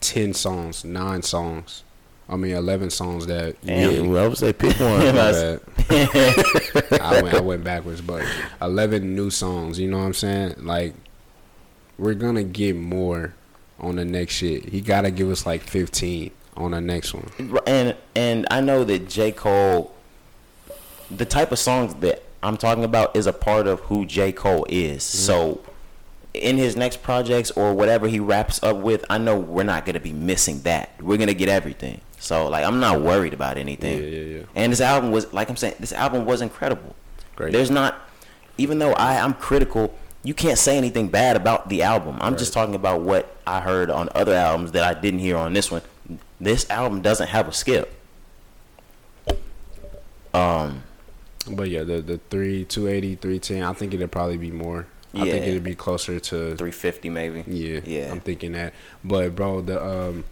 ten songs, nine songs. I mean, eleven songs that. You Damn. Yeah, well, I would say pick one. My That's- bad. I went I went backwards, but eleven new songs. You know what I'm saying? Like, we're gonna get more on the next shit. He gotta give us like fifteen on the next one. and and I know that J Cole, the type of songs that I'm talking about is a part of who J Cole is. Mm-hmm. So, in his next projects or whatever he wraps up with, I know we're not gonna be missing that. We're gonna get everything. So like I'm not worried about anything. Yeah, yeah, yeah. And this album was like I'm saying, this album was incredible. Great. There's not, even though I I'm critical. You can't say anything bad about the album. I'm just talking about what I heard on other albums that I didn't hear on this one. This album doesn't have a skip. Um, But yeah, the the three, 280, 310, I think it'd probably be more. I think it'd be closer to 350 maybe. Yeah, Yeah. I'm thinking that. But bro, the um,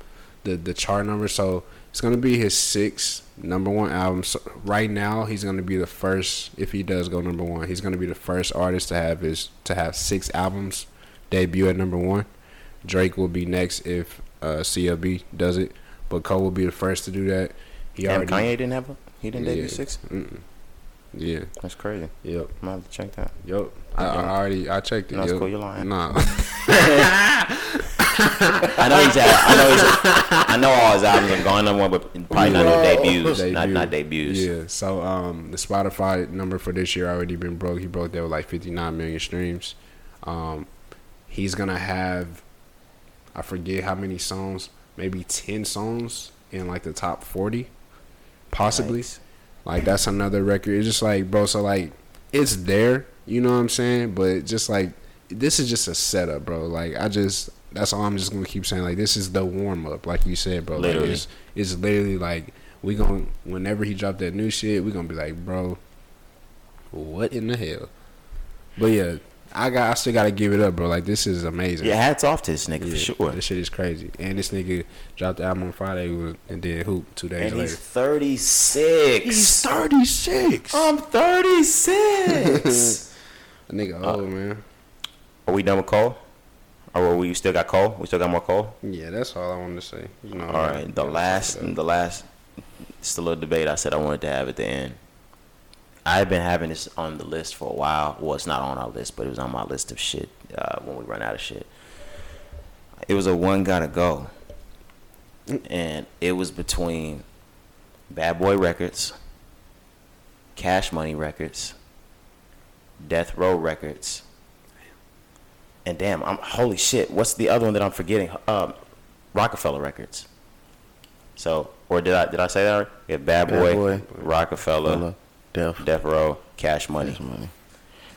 the the chart number. So it's gonna be his sixth number one album. So right now, he's gonna be the first. If he does go number one, he's gonna be the first artist to have his to have six albums debut at number one. Drake will be next if uh, CLB does it, but Cole will be the first to do that. He Damn, already. Kanye didn't have a he didn't debut Yeah. six. Mm-mm. Yeah. That's crazy. Yep. I'm gonna have to check that. Yep. I, I already I checked it. No, yep. cool, you're lying. Nah. I know he's had. I know he's. I know all his albums are gone number one, but probably not no debuts. Not not debuts. Yeah. So um, the Spotify number for this year already been broke. He broke that with like 59 million streams. Um, he's gonna have, I forget how many songs, maybe 10 songs in like the top 40, possibly. Nice. Like that's another record. It's just like, bro. So like, it's there. You know what I'm saying? But just like, this is just a setup, bro. Like I just, that's all I'm just gonna keep saying. Like this is the warm up, like you said, bro. Literally. Like, it's, it's literally like we gonna whenever he drop that new shit, we gonna be like, bro, what in the hell? But yeah, I got, I still gotta give it up, bro. Like this is amazing. Yeah, hats off to this nigga for sure. This shit is crazy. And this nigga dropped the album on Friday and did hoop two days And he's later. 36. 36. I'm 36. A nigga Uh, old man. are we done with Cole? Or we still got Cole? We still got more Cole? Yeah, that's all I wanted to say. You know. All right. The last, the last, it's a little debate I said I wanted to have at the end. I've been having this on the list for a while. Well, it's not on our list, but it was on my list of shit uh, when we run out of shit. It was a one gotta go, and it was between Bad Boy Records, Cash Money Records, Death Row Records, and damn, I'm holy shit. What's the other one that I'm forgetting? Um, Roc-A-Fella Records. So, or did I did I say that? Right? Yeah, Bad Bad Boy, Boy, Roc-A-Fella, Hello, Def. Death Row, Cash Money. Cash money.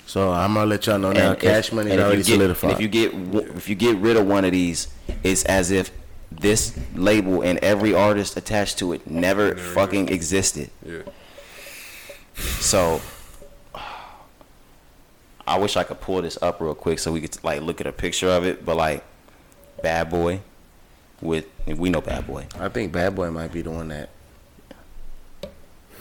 So I'm gonna let y'all know now. if- Cash money and is if already you get, solidified. and If you get if you get rid of one of these, it's as if this label and every artist attached to it never Never fucking existed. Yeah. So I wish I could pull this up real quick so we could like look at a picture of it. But like Bad Boy with we know Bad Boy. I think Bad Boy might be the one that.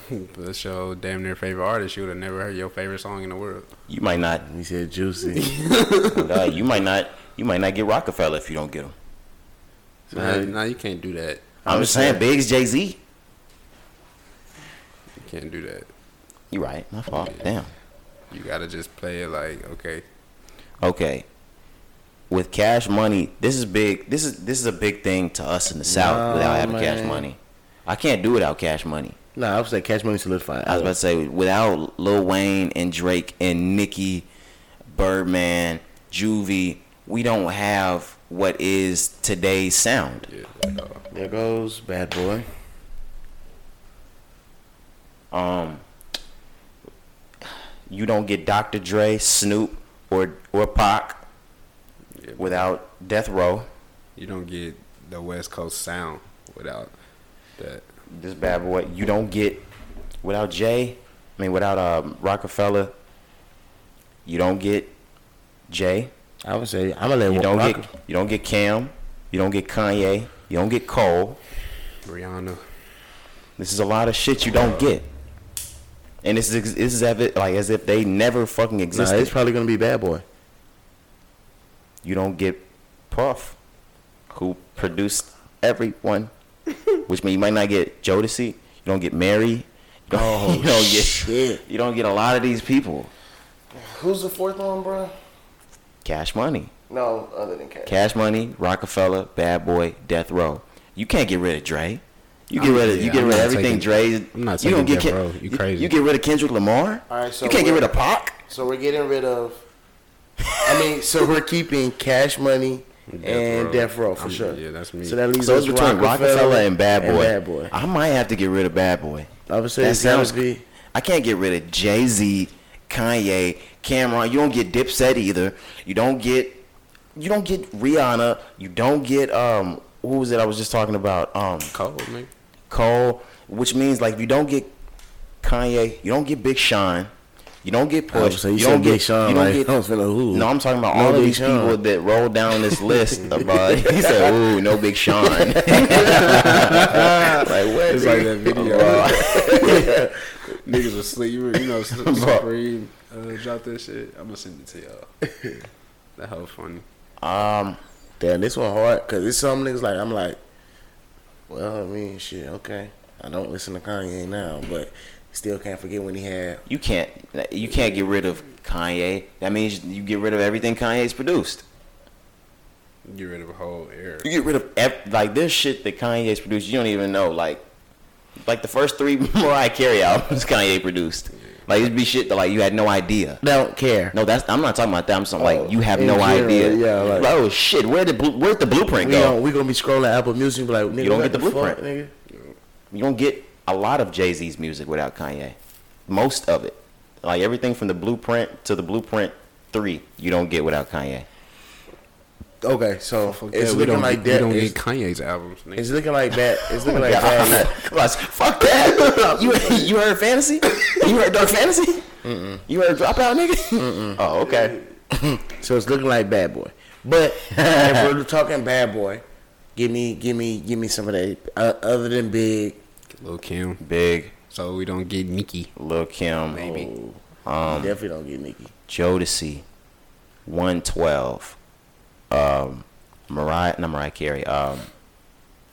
That's your damn near favorite artist. You would have never heard your favorite song in the world. You might not. He said Juicy. uh, you might not. You might not get Roc-A-Fella if you don't get him. Nah, nah, you can't do that. I'm just saying, Biggs, Jay Z. You can't do that. You right. My fault. Damn. You gotta just play it like okay. Okay. With cash money, this is big. This is this is a big thing to us in the South Nah, without having cash money. I can't do without cash money. No, I would say Cash Money solidified. I was about to say without Lil Wayne and Drake and Nicki, Birdman, Juvie, we don't have what is today's sound. Yeah. at there goes Bad Boy. Um, you don't get Dr. Dre, Snoop, or or Pac Yeah, without Death Row. you don't get the West Coast sound without that. This bad boy, you don't get without Jay. I mean, without um, Roc-A-Fella, you don't get Jay. I would say I'm gonna let You don't rock. get you don't get Cam. You don't get Kanye. You don't get Cole. Rihanna. This is a lot of shit you don't get. And this is this is as if, like as if they never fucking Nah, existed. it's probably gonna be Bad Boy. you don't get Puff, who produced everyone, which means you might not get Jodeci. You don't get Mary. You don't, Oh, you don't get shit. you don't get a lot of these people. Who's the fourth one, bro? Cash Money, No, other than Cash. Cash Money, Roc-A-Fella, Bad Boy, Death Row. You can't get rid of Dre. You get I'm- rid of you get I'm rid of everything taking- Dre. I'm not you don't taking get Death Ken- Row. You crazy. You get rid of Kendrick Lamar. All right, so you can't get rid of Pac. So we're getting rid of. I mean, so we're keeping Cash Money and Row. Death Row for I'm- sure. yeah, that's me. So that leaves So us between Roc-A-Fella and Bad Boy. Bad Boy. I might have to get rid of Bad Boy. I would say That sounds. be. I can't get rid of Jay Z, Kanye, Cam'ron. You don't get Dipset either. You don't get. You don't get Rihanna. You don't get um. Who was it? I was just talking about um Cole, nigga. Cole. Which means like if you don't get Kanye, you don't get Big Sean. You don't get I would Push. say you, you don't get. Sean. you don't like, get. I was finna, who? No, I'm talking about No all of these Sean. people that roll down this list about. He said, "Ooh, no Big Sean." like what? It's like that video. Bro. Niggas asleep. You you know, Supreme uh, dropped that shit. I'm gonna send it to y'all. that hoe funny. Um, Damn, this one hard because it's some niggas like I'm like, well, I mean, shit, okay. I don't listen to Kanye now, but still can't forget when he had. you can't you can't get rid of Kanye. That means you get rid of everything Kanye's produced. Get rid of a whole era. You get rid of ev- like this shit that Kanye's produced. You don't even know like like the first three Mariah Carey albums Kanye produced. Like it'd be shit that like you had no idea. Don't care. No, that's I'm not talking about that. I'm saying Oh, like you have no general, idea. yeah, like- oh shit, where did blue, where'd the blueprint We, go? don't, we gonna be scrolling Apple Music and be like, nigga, You don't get the fuck, blueprint. nigga. You don't get a lot of Jay Z's music without Kanye. Most of it, like everything from the blueprint to the blueprint three, you don't get without Kanye. Okay, so Fuck it's. We looking don't, like we that. don't It's, get Kanye's albums. Nigga. it's looking like that. It's looking like that. Like, fuck that. you you heard fantasy? You heard dark fantasy? You heard dropout, nigga? Oh, okay. So it's looking like Bad Boy. But if we're talking Bad Boy, give me, give me, give me some of that. Uh, other than Big, Lil Kim. Big, So we don't get Nicki. Lil Kim, Maybe. um, definitely don't get Nicki. Jodeci, 112, um, Mariah, not Mariah Carey, um,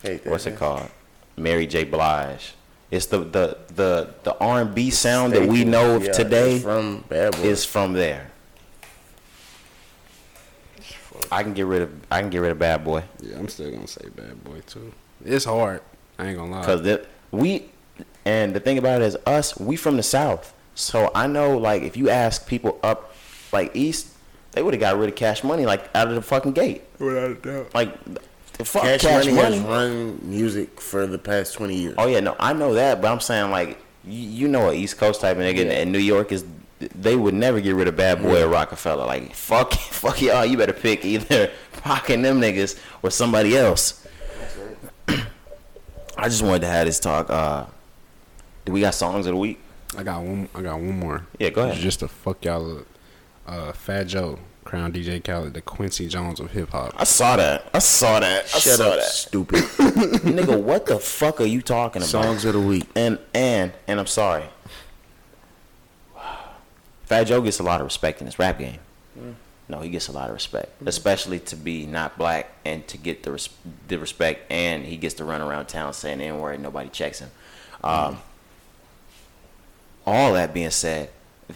Hate that, what's it called? Mary J. Blige. It's the the the the R and B sound that we know of Yeah, today from Bad Boy. is from there. I can get rid of I can get rid of Bad Boy Yeah, I'm still gonna say Bad Boy too. It's hard. I ain't gonna lie. because we and the thing about it is us we from the South, so I know like if you ask people up like East, they would have got rid of Cash Money like out of the fucking gate. Without a doubt. Like the fuck Cash, Cash, Money, Money. has run music for the past twenty years. Oh yeah, no, I know that, but I'm saying like you, you know an East Coast type of nigga, and New York is they would never get rid of Bad Boy or Roc-A-Fella. Like fuck, fuck y'all, you better pick either Pac and them niggas or somebody else. I just wanted to have this talk. Uh, do we got songs of the week? I got one. I got one more. Yeah, go ahead. Just to fuck y'all up. Uh, Fat Joe, Crown DJ Khaled, the Quincy Jones of hip hop. I saw that. I saw that. I Shut saw up, that. stupid. Nigga, what the fuck are you talking about? Songs of the week. And and and I'm sorry. Fat Joe gets a lot of respect in this rap game. No, he gets a lot of respect, especially to be not black and to get the res- the respect, and he gets to run around town saying the N word, nobody checks him. Um, all that being said,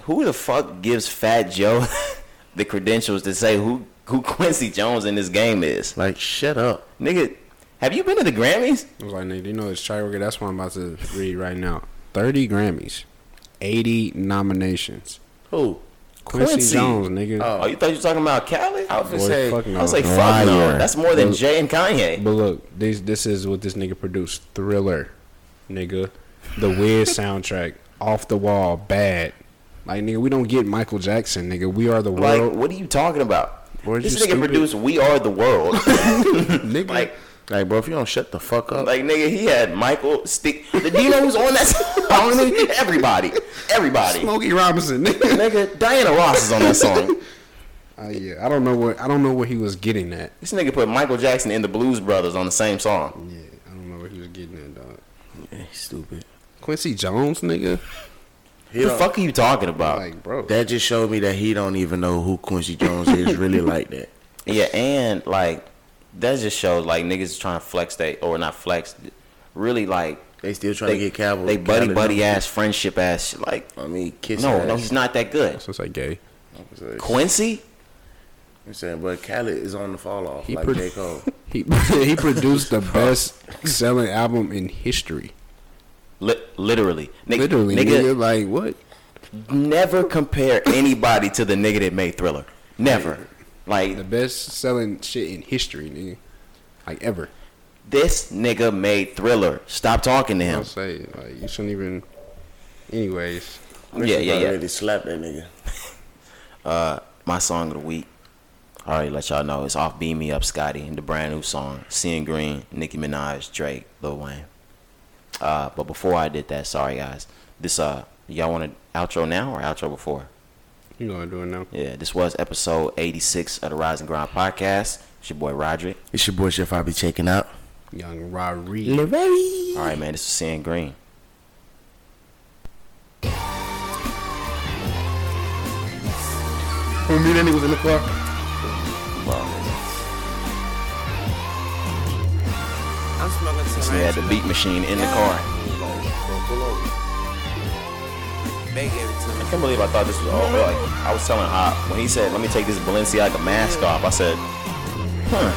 who the fuck gives Fat Joe the credentials to say who who Quincy Jones in this game is? Like, shut up. Nigga, have you been to the Grammys? I was like, nigga, you know it's Chirurger. That's what I'm about to read right now. 30 Grammys, 80 nominations. Who? Quincy, Quincy. Jones, nigga. Oh. Oh, you thought you were talking about Cali? I was Boy, gonna say, fuck no. I was like, fuck no. That's more than Well- Jay and Kanye. But look, this this is what this nigga produced. Thriller, nigga. The weird soundtrack. Off the wall, bad. Like nigga, we don't get Michael Jackson, nigga. We are the Like, world. what are you talking about? Boy, this you nigga stupid. produced "We Are the World." nigga. like, Like, bro, if you don't shut the fuck up. like nigga, he had Michael Stick. The you know who's on that song? Everybody, everybody. Smokey Robinson, nigga. Nigga, Diana Ross is on that song. Uh, yeah, I don't know what I don't know what he was getting at. This nigga put Michael Jackson and the Blues Brothers on the same song. Yeah, I don't know what he was getting at, dog. Yeah, he's stupid. Quincy Jones, nigga. He the fuck are you talking about? Like, bro. That just showed me that he don't even know who Quincy Jones is really like that. Yeah, and like that just shows like niggas trying to flex they or not flex, really like They still trying to get Cowboy. they buddy Khaled buddy numbers. ass friendship ass like I mean, kiss no ass. no he's not that good. so it's like gay. Quincy. I'm saying, but Khaled is on the fall off He like pro- J Cole. He he produced the best selling album in history. li- literally nigga, Literally, nigga, nigga. Like what? never compare anybody to the nigga that made Thriller. Never. Like The best selling shit in history, nigga. Like ever. this nigga made Thriller. Stop talking to I'll him. say like you shouldn't even. Anyways, Yeah yeah yeah. Already slapped that nigga. Uh, my song of the week. I already let y'all know it's off "Beam Me Up, Scotty" the brand new song. Seeing Green, Nicki Minaj, Drake, Lil Wayne. Uh, but before I did that, sorry guys. This uh, y'all want an outro now or outro before? You gonna do it now. Yeah, this was episode 86 of the Rise and Grind podcast. It's your boy Roderick. It's your boy Chef. I'll be checking out. Young Rari. All right, man. This is Seeing Green. Who me that nigga was in the car? I'm smoking This nigga had the beat machine in the car. Beg every I can't believe I thought this was all like I was telling Hop when he said, "Let me take this Balenciaga mask off." I said, "Huh."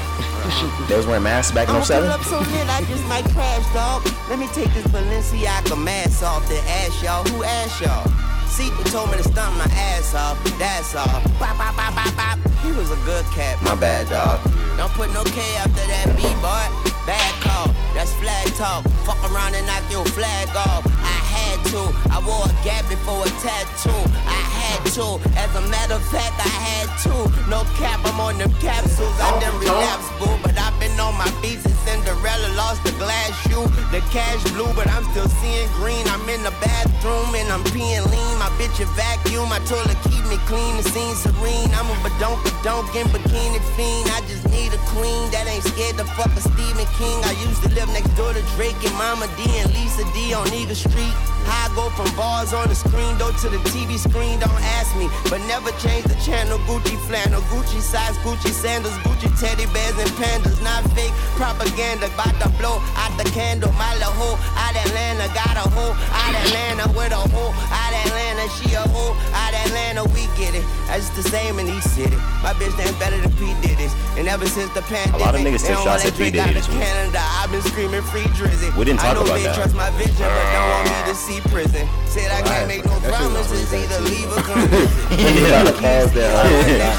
They was wearing masks back in I'ma 07? up so lit, I just might crash, dog. Let me take this Balenciaga mask off, then ask y'all, who asked y'all? Sequel told me to stump my ass off, that's all. Bop, bop, bop, bop, bop. He was a good cat, my bad, dog. Don't put no K after that B, boy. Bad call, that's flag talk. Fuck around and knock your flag off. I had to, I wore a gap before a tattoo. I had to, as a matter of fact, I had to. No cap, I'm on them capsules. I done relapsed, boo, but I've been on my since Cinderella lost the glass shoe. The cash blue, but I'm still seeing green. I'm in the bathroom and I'm peeing lean. My bitch a vacuum. My her keep me clean, the scene serene. I'm a badonk badonk in bikini fiend. I just need a queen that ain't scared to fuck a Stephen King. I used to live next door to Drake and Mama D and Lisa D on Eagle Street. I go from bars on the screen door to the TV screen, don't ask me. But never change the channel. Gucci flannel, Gucci size, Gucci sandals, Gucci teddy bears and pandas. Not fake propaganda, about to blow out the candle. My little hoe out Atlanta, got a hoe out Atlanta with a hoe out Atlanta. She a hoe out Atlanta, we get it. That's the same in each city. My bitch ain't better than P. Diddy's. And ever since the pandemic, lot of niggas they took don't shots at P. drink Diddy out this week. Canada. I've been screaming free drizzy. We didn't I talk know about they that. trust my vision, but don't want me to see prison. Said I can't make no promises, either leave or come visit. Pause there.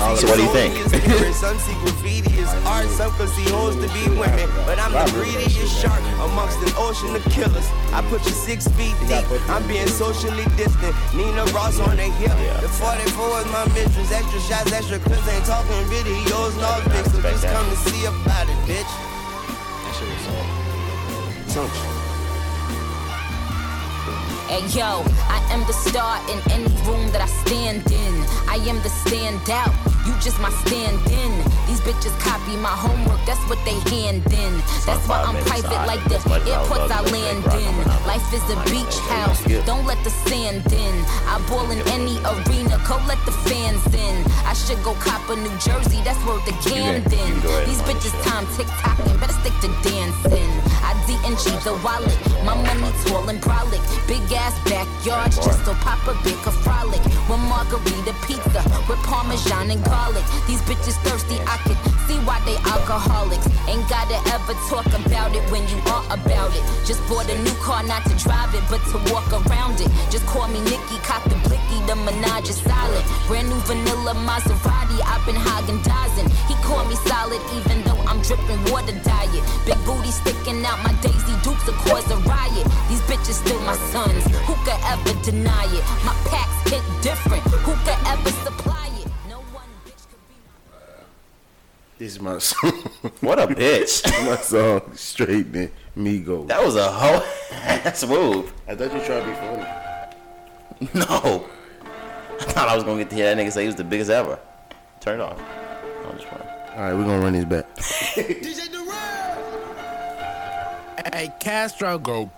So what do you think? Some see graffiti as art, some could see hoes to be women. But I'm the greediest shark amongst an ocean of killers. I put you six feet deep, I'm being socially distant. Nina Ross on the hip, the 44 is my mistress. Extra shots, extra clips, ain't talking videos, no big. So just come to see about it, bitch. That Hey yo, I am the star in any room that I stand in. I am the standout, you just my stand in. These bitches copy my homework, that's what they hand in. That's why I'm private like the airports I land in. Life is a beach house, don't let the sand in. I ball in any arena, go let the fans in. I should go cop a New Jersey, that's where the Camden. These bitches time tick tocking, better stick to dancing. I D&G the wallet, my money tall and brolic. Big ass backyard, just to pop a big a frolic. With margarita pizza, with parmesan and garlic. These bitches thirsty, I can see why they alcoholics. Ain't gotta ever talk about it when you are about it. Just bought a new car, not to drive it, but to walk around it. Just call me Nicki, cock the blicky, the menage is silent. Brand new vanilla Maserati, I've been hogging dozing. He called me solid, even though I'm dripping water diet. Big booty sticking out, my Daisy Dukes will cause a riot. These bitches still my sons, who could ever deny it? My packs hit different, who could ever supply This is my song. What a bitch. my song, straight man. Migos. That was a whole ass move. I thought you were trying to be funny. No. I thought I was gonna get to hear that nigga say he was the biggest ever. Turn it off. I'm just playing. All right, we're gonna run this back. Hey, Castro, go.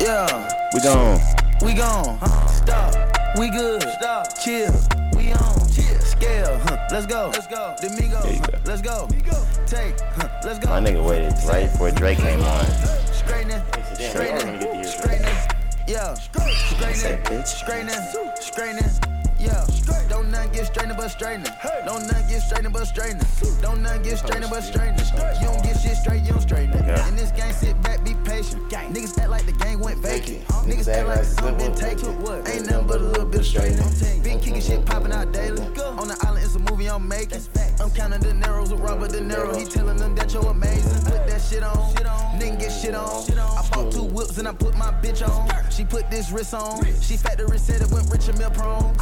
Yeah, We gone. we gone. Stop. We good. Stop. Chill. We on. Chill. Huh. Let's go. Let's go. Domingo. Huh. Let's go. Take. Huh. Let's go. My nigga waited right before Drake came on. Straightening. Straightening. Straightening. Yeah. Straightening. Straightening. Straightening. Yeah. Don't nothing get straightening but straightening. Don't nothing get straightening but straightening. Don't nothing get straightening but straightening. You don't get shit straight, you don't straighten it. Yeah. In this game, sit back, be patient. Niggas act like the game went vacant. Niggas act like something been taken. What? Ain't nothing but a little bit of straightening. Been kicking shit popping out daily. On the island, it's a movie I'm making. I'm counting the narrows with Robert De Niro. He telling them that you're amazing. Put that shit on. Nigga get shit on. I bought two whips and I put my bitch on. She put this wrist on. She factory said it went rich and meal prone.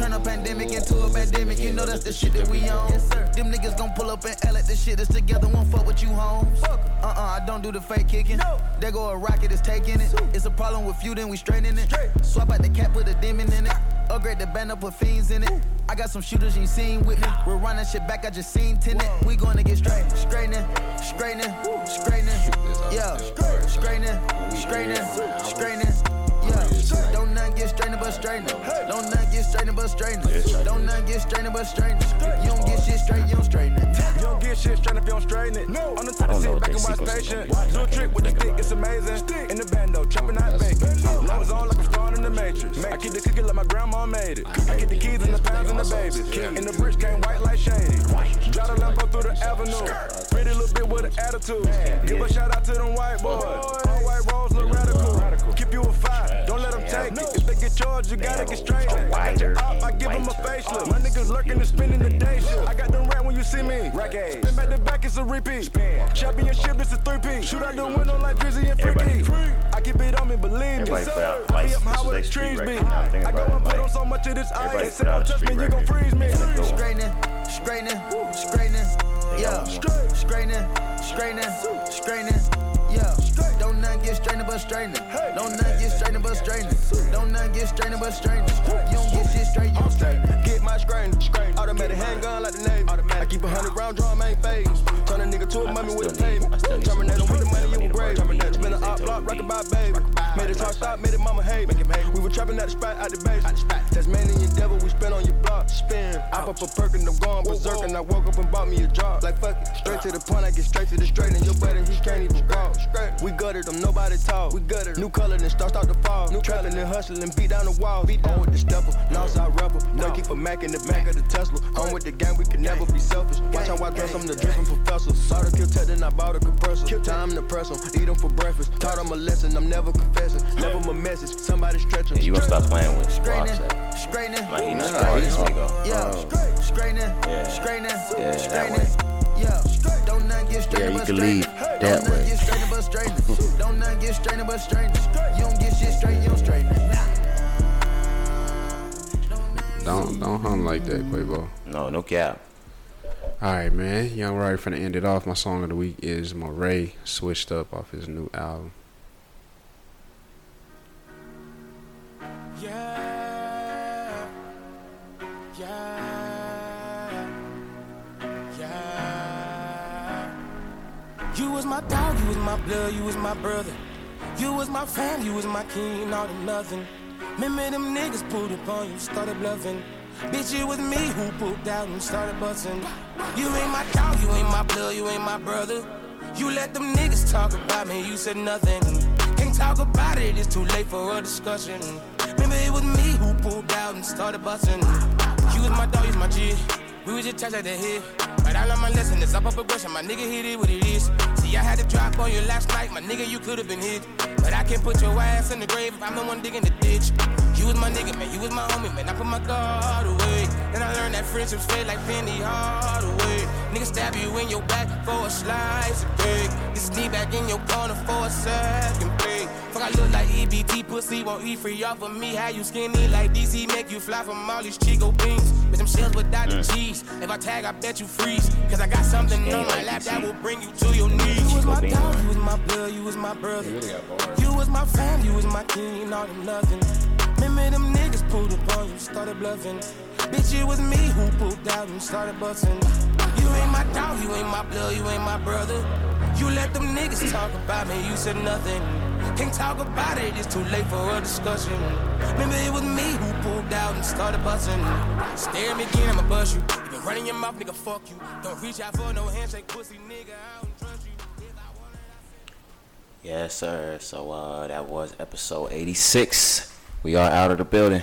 Turn a pandemic into a pandemic. You know that's the shit that we on. Them niggas gon' pull up and L at the shit that's together. Won't fuck with you, homes. Uh-uh, I don't do the fake kicking. There go a rocket, is taking it. It's a problem with you, then we straightening it. Swap out the cap, put a demon in it. Upgrade the band up, put fiends in it. I got some shooters you seen with me. We're running shit back, I just seen tenant. We gonna get straight, straightening, straightening, straightening. Yeah, straightening, straightening, straightening. Don't nothing get straightening but straightening. Don't nothing get straightening but straightening. Don't nothing get straightening but straightening. You don't get shit straight, you don't straighten it. Get shit straight if you don't straighten it. No. On the top I don't of know sit back and watch patient. Do a trick with the stick, it's amazing. Stick. In the bando, chopping out bacon. Love is on like I'm starring in the Matrix. I keep the cookie like my grandma made it. I get the keys and the pounds and the babies. In the bridge came white like shady. Drive the Lambo through the Avenue. Pretty little bit with an attitude. Give a shout out to them white boys. All white rolls look radical. Keep you a five, don't let them take it. If they get charged, you gotta get straight. I got your op, I give them a facelift. My niggas lurking and spinning the day shift. I got them rat when you see me. Spin back to back, it's a repeat. Championship, this a three-peat. Shoot out the window like Drizzy and Freaky. I keep it on me, believe me. Everybody put out Be lights. This is where their the street record. Now I'm thinking I go and put on so much of this everybody ice. Say put out don't a touch me, you gon' freeze me. And a good one. Straightening, straightening, straightening, yeah. Straightening, straightening, straightening, yeah. Don't not get straightening but straightening. Don't not get straightening but straightening. Don't not get straightening but straightening. You don't get shit straight, you straightening. Get my strain, automatic handgun like the Navy. I keep a hundred round drum, ain't phase. Turn a nigga to a mummy with a pavement. Terminator with the money, you a grave. Spin a op block, rockin' by baby. Made it truck stop, made it mama hate. We were trapping at the spot, out the base. Tasmanian devil, we spin on your block. Spin, I pop a perk and I'm going berserk. And I woke up and bought me a job. Like fuck it, straight to the point, I get straight to the straight. And your buddy, he can't even walk. We gutted them, nobody talk. We gutted New color, then start start to fall. New trapping and hustling, beat down the walls. Beat on with the stepper, Northside rebel. Boy, keep a Mac in the back of the Tesla. On with the gang, we can never be selfish. Watch how I dress, I'm the dripping professor. Saw the kill tech, then I bought a compressor. Time to press 'em, eat 'em for breakfast. Taught 'em a lesson, I'm never confessing. Never my message, somebody stretching. Yeah, you gonna stop playing with Straightening, Roxette. straightening, Like he not straightening, artist we go. yeah. Straightening, Yeah. straightening, Yeah, that straightening, yeah. Don't not get Yeah, straightening you can leave that Don't way. get straightening but straightening. Don't not get straightening but straightening. You don't get shit straight, you don't straighten it. Don't don't hum like that, Quavo. No, no cap. All right, man. Young Roddy finna end it off. My song of the week is Morray, switched up off his new album. Yeah, You was my dog, you was my blood, you was my brother. You was my fam, you was my king, all to nothing. Remember them niggas pulled up on you, started bluffing. Bitch, it was me who pulled out and started busting. You ain't my dog, you ain't my blood, you ain't my brother. You let them niggas talk about me, you said nothing. Can't talk about it, it's too late for a discussion. Remember it was me who pulled out and started busting. You was my dog, you was my G. We was just touch at the head. But I learned my lesson, it's up a progression. My nigga hit it what it is. See, I had to drop on you last night, my nigga, you could've been hit. But I can't put your ass in the grave if I'm the one digging the ditch. You was my nigga, man, you was my homie, man. I put my guard away. Then I learned that friendships fade like Penny Hardaway. Nigga stab you in your back for a slice of cake. This knee back in your corner for a second play. Fuck, I look like EBT pussy, won't eat free off of me. How you skinny like DC, make you fly from all these Chico beans. Bitch, them shells without the cheese. If I tag, I bet you freeze. Cause I got something on my lap that will bring you to your knees. You was my dog, you was my blood, you was my brother. You was my fam, you was my king, all to nothing. Remember them niggas pulled up on you, started bluffing. Bitch, it was me who pulled out and started busting. You ain't my dog, you ain't my blood, you ain't my brother. You let them niggas talk about me, you said nothing. Can't talk about it, it's too late for a discussion. Remember it was me who pulled out and started busting. Stare at me again, I'ma bust you. You been running your mouth, nigga, fuck you. Don't reach out for no handshake, pussy nigga, I don't trust you. Yes, sir. So uh, that was episode 86. We are out of the building.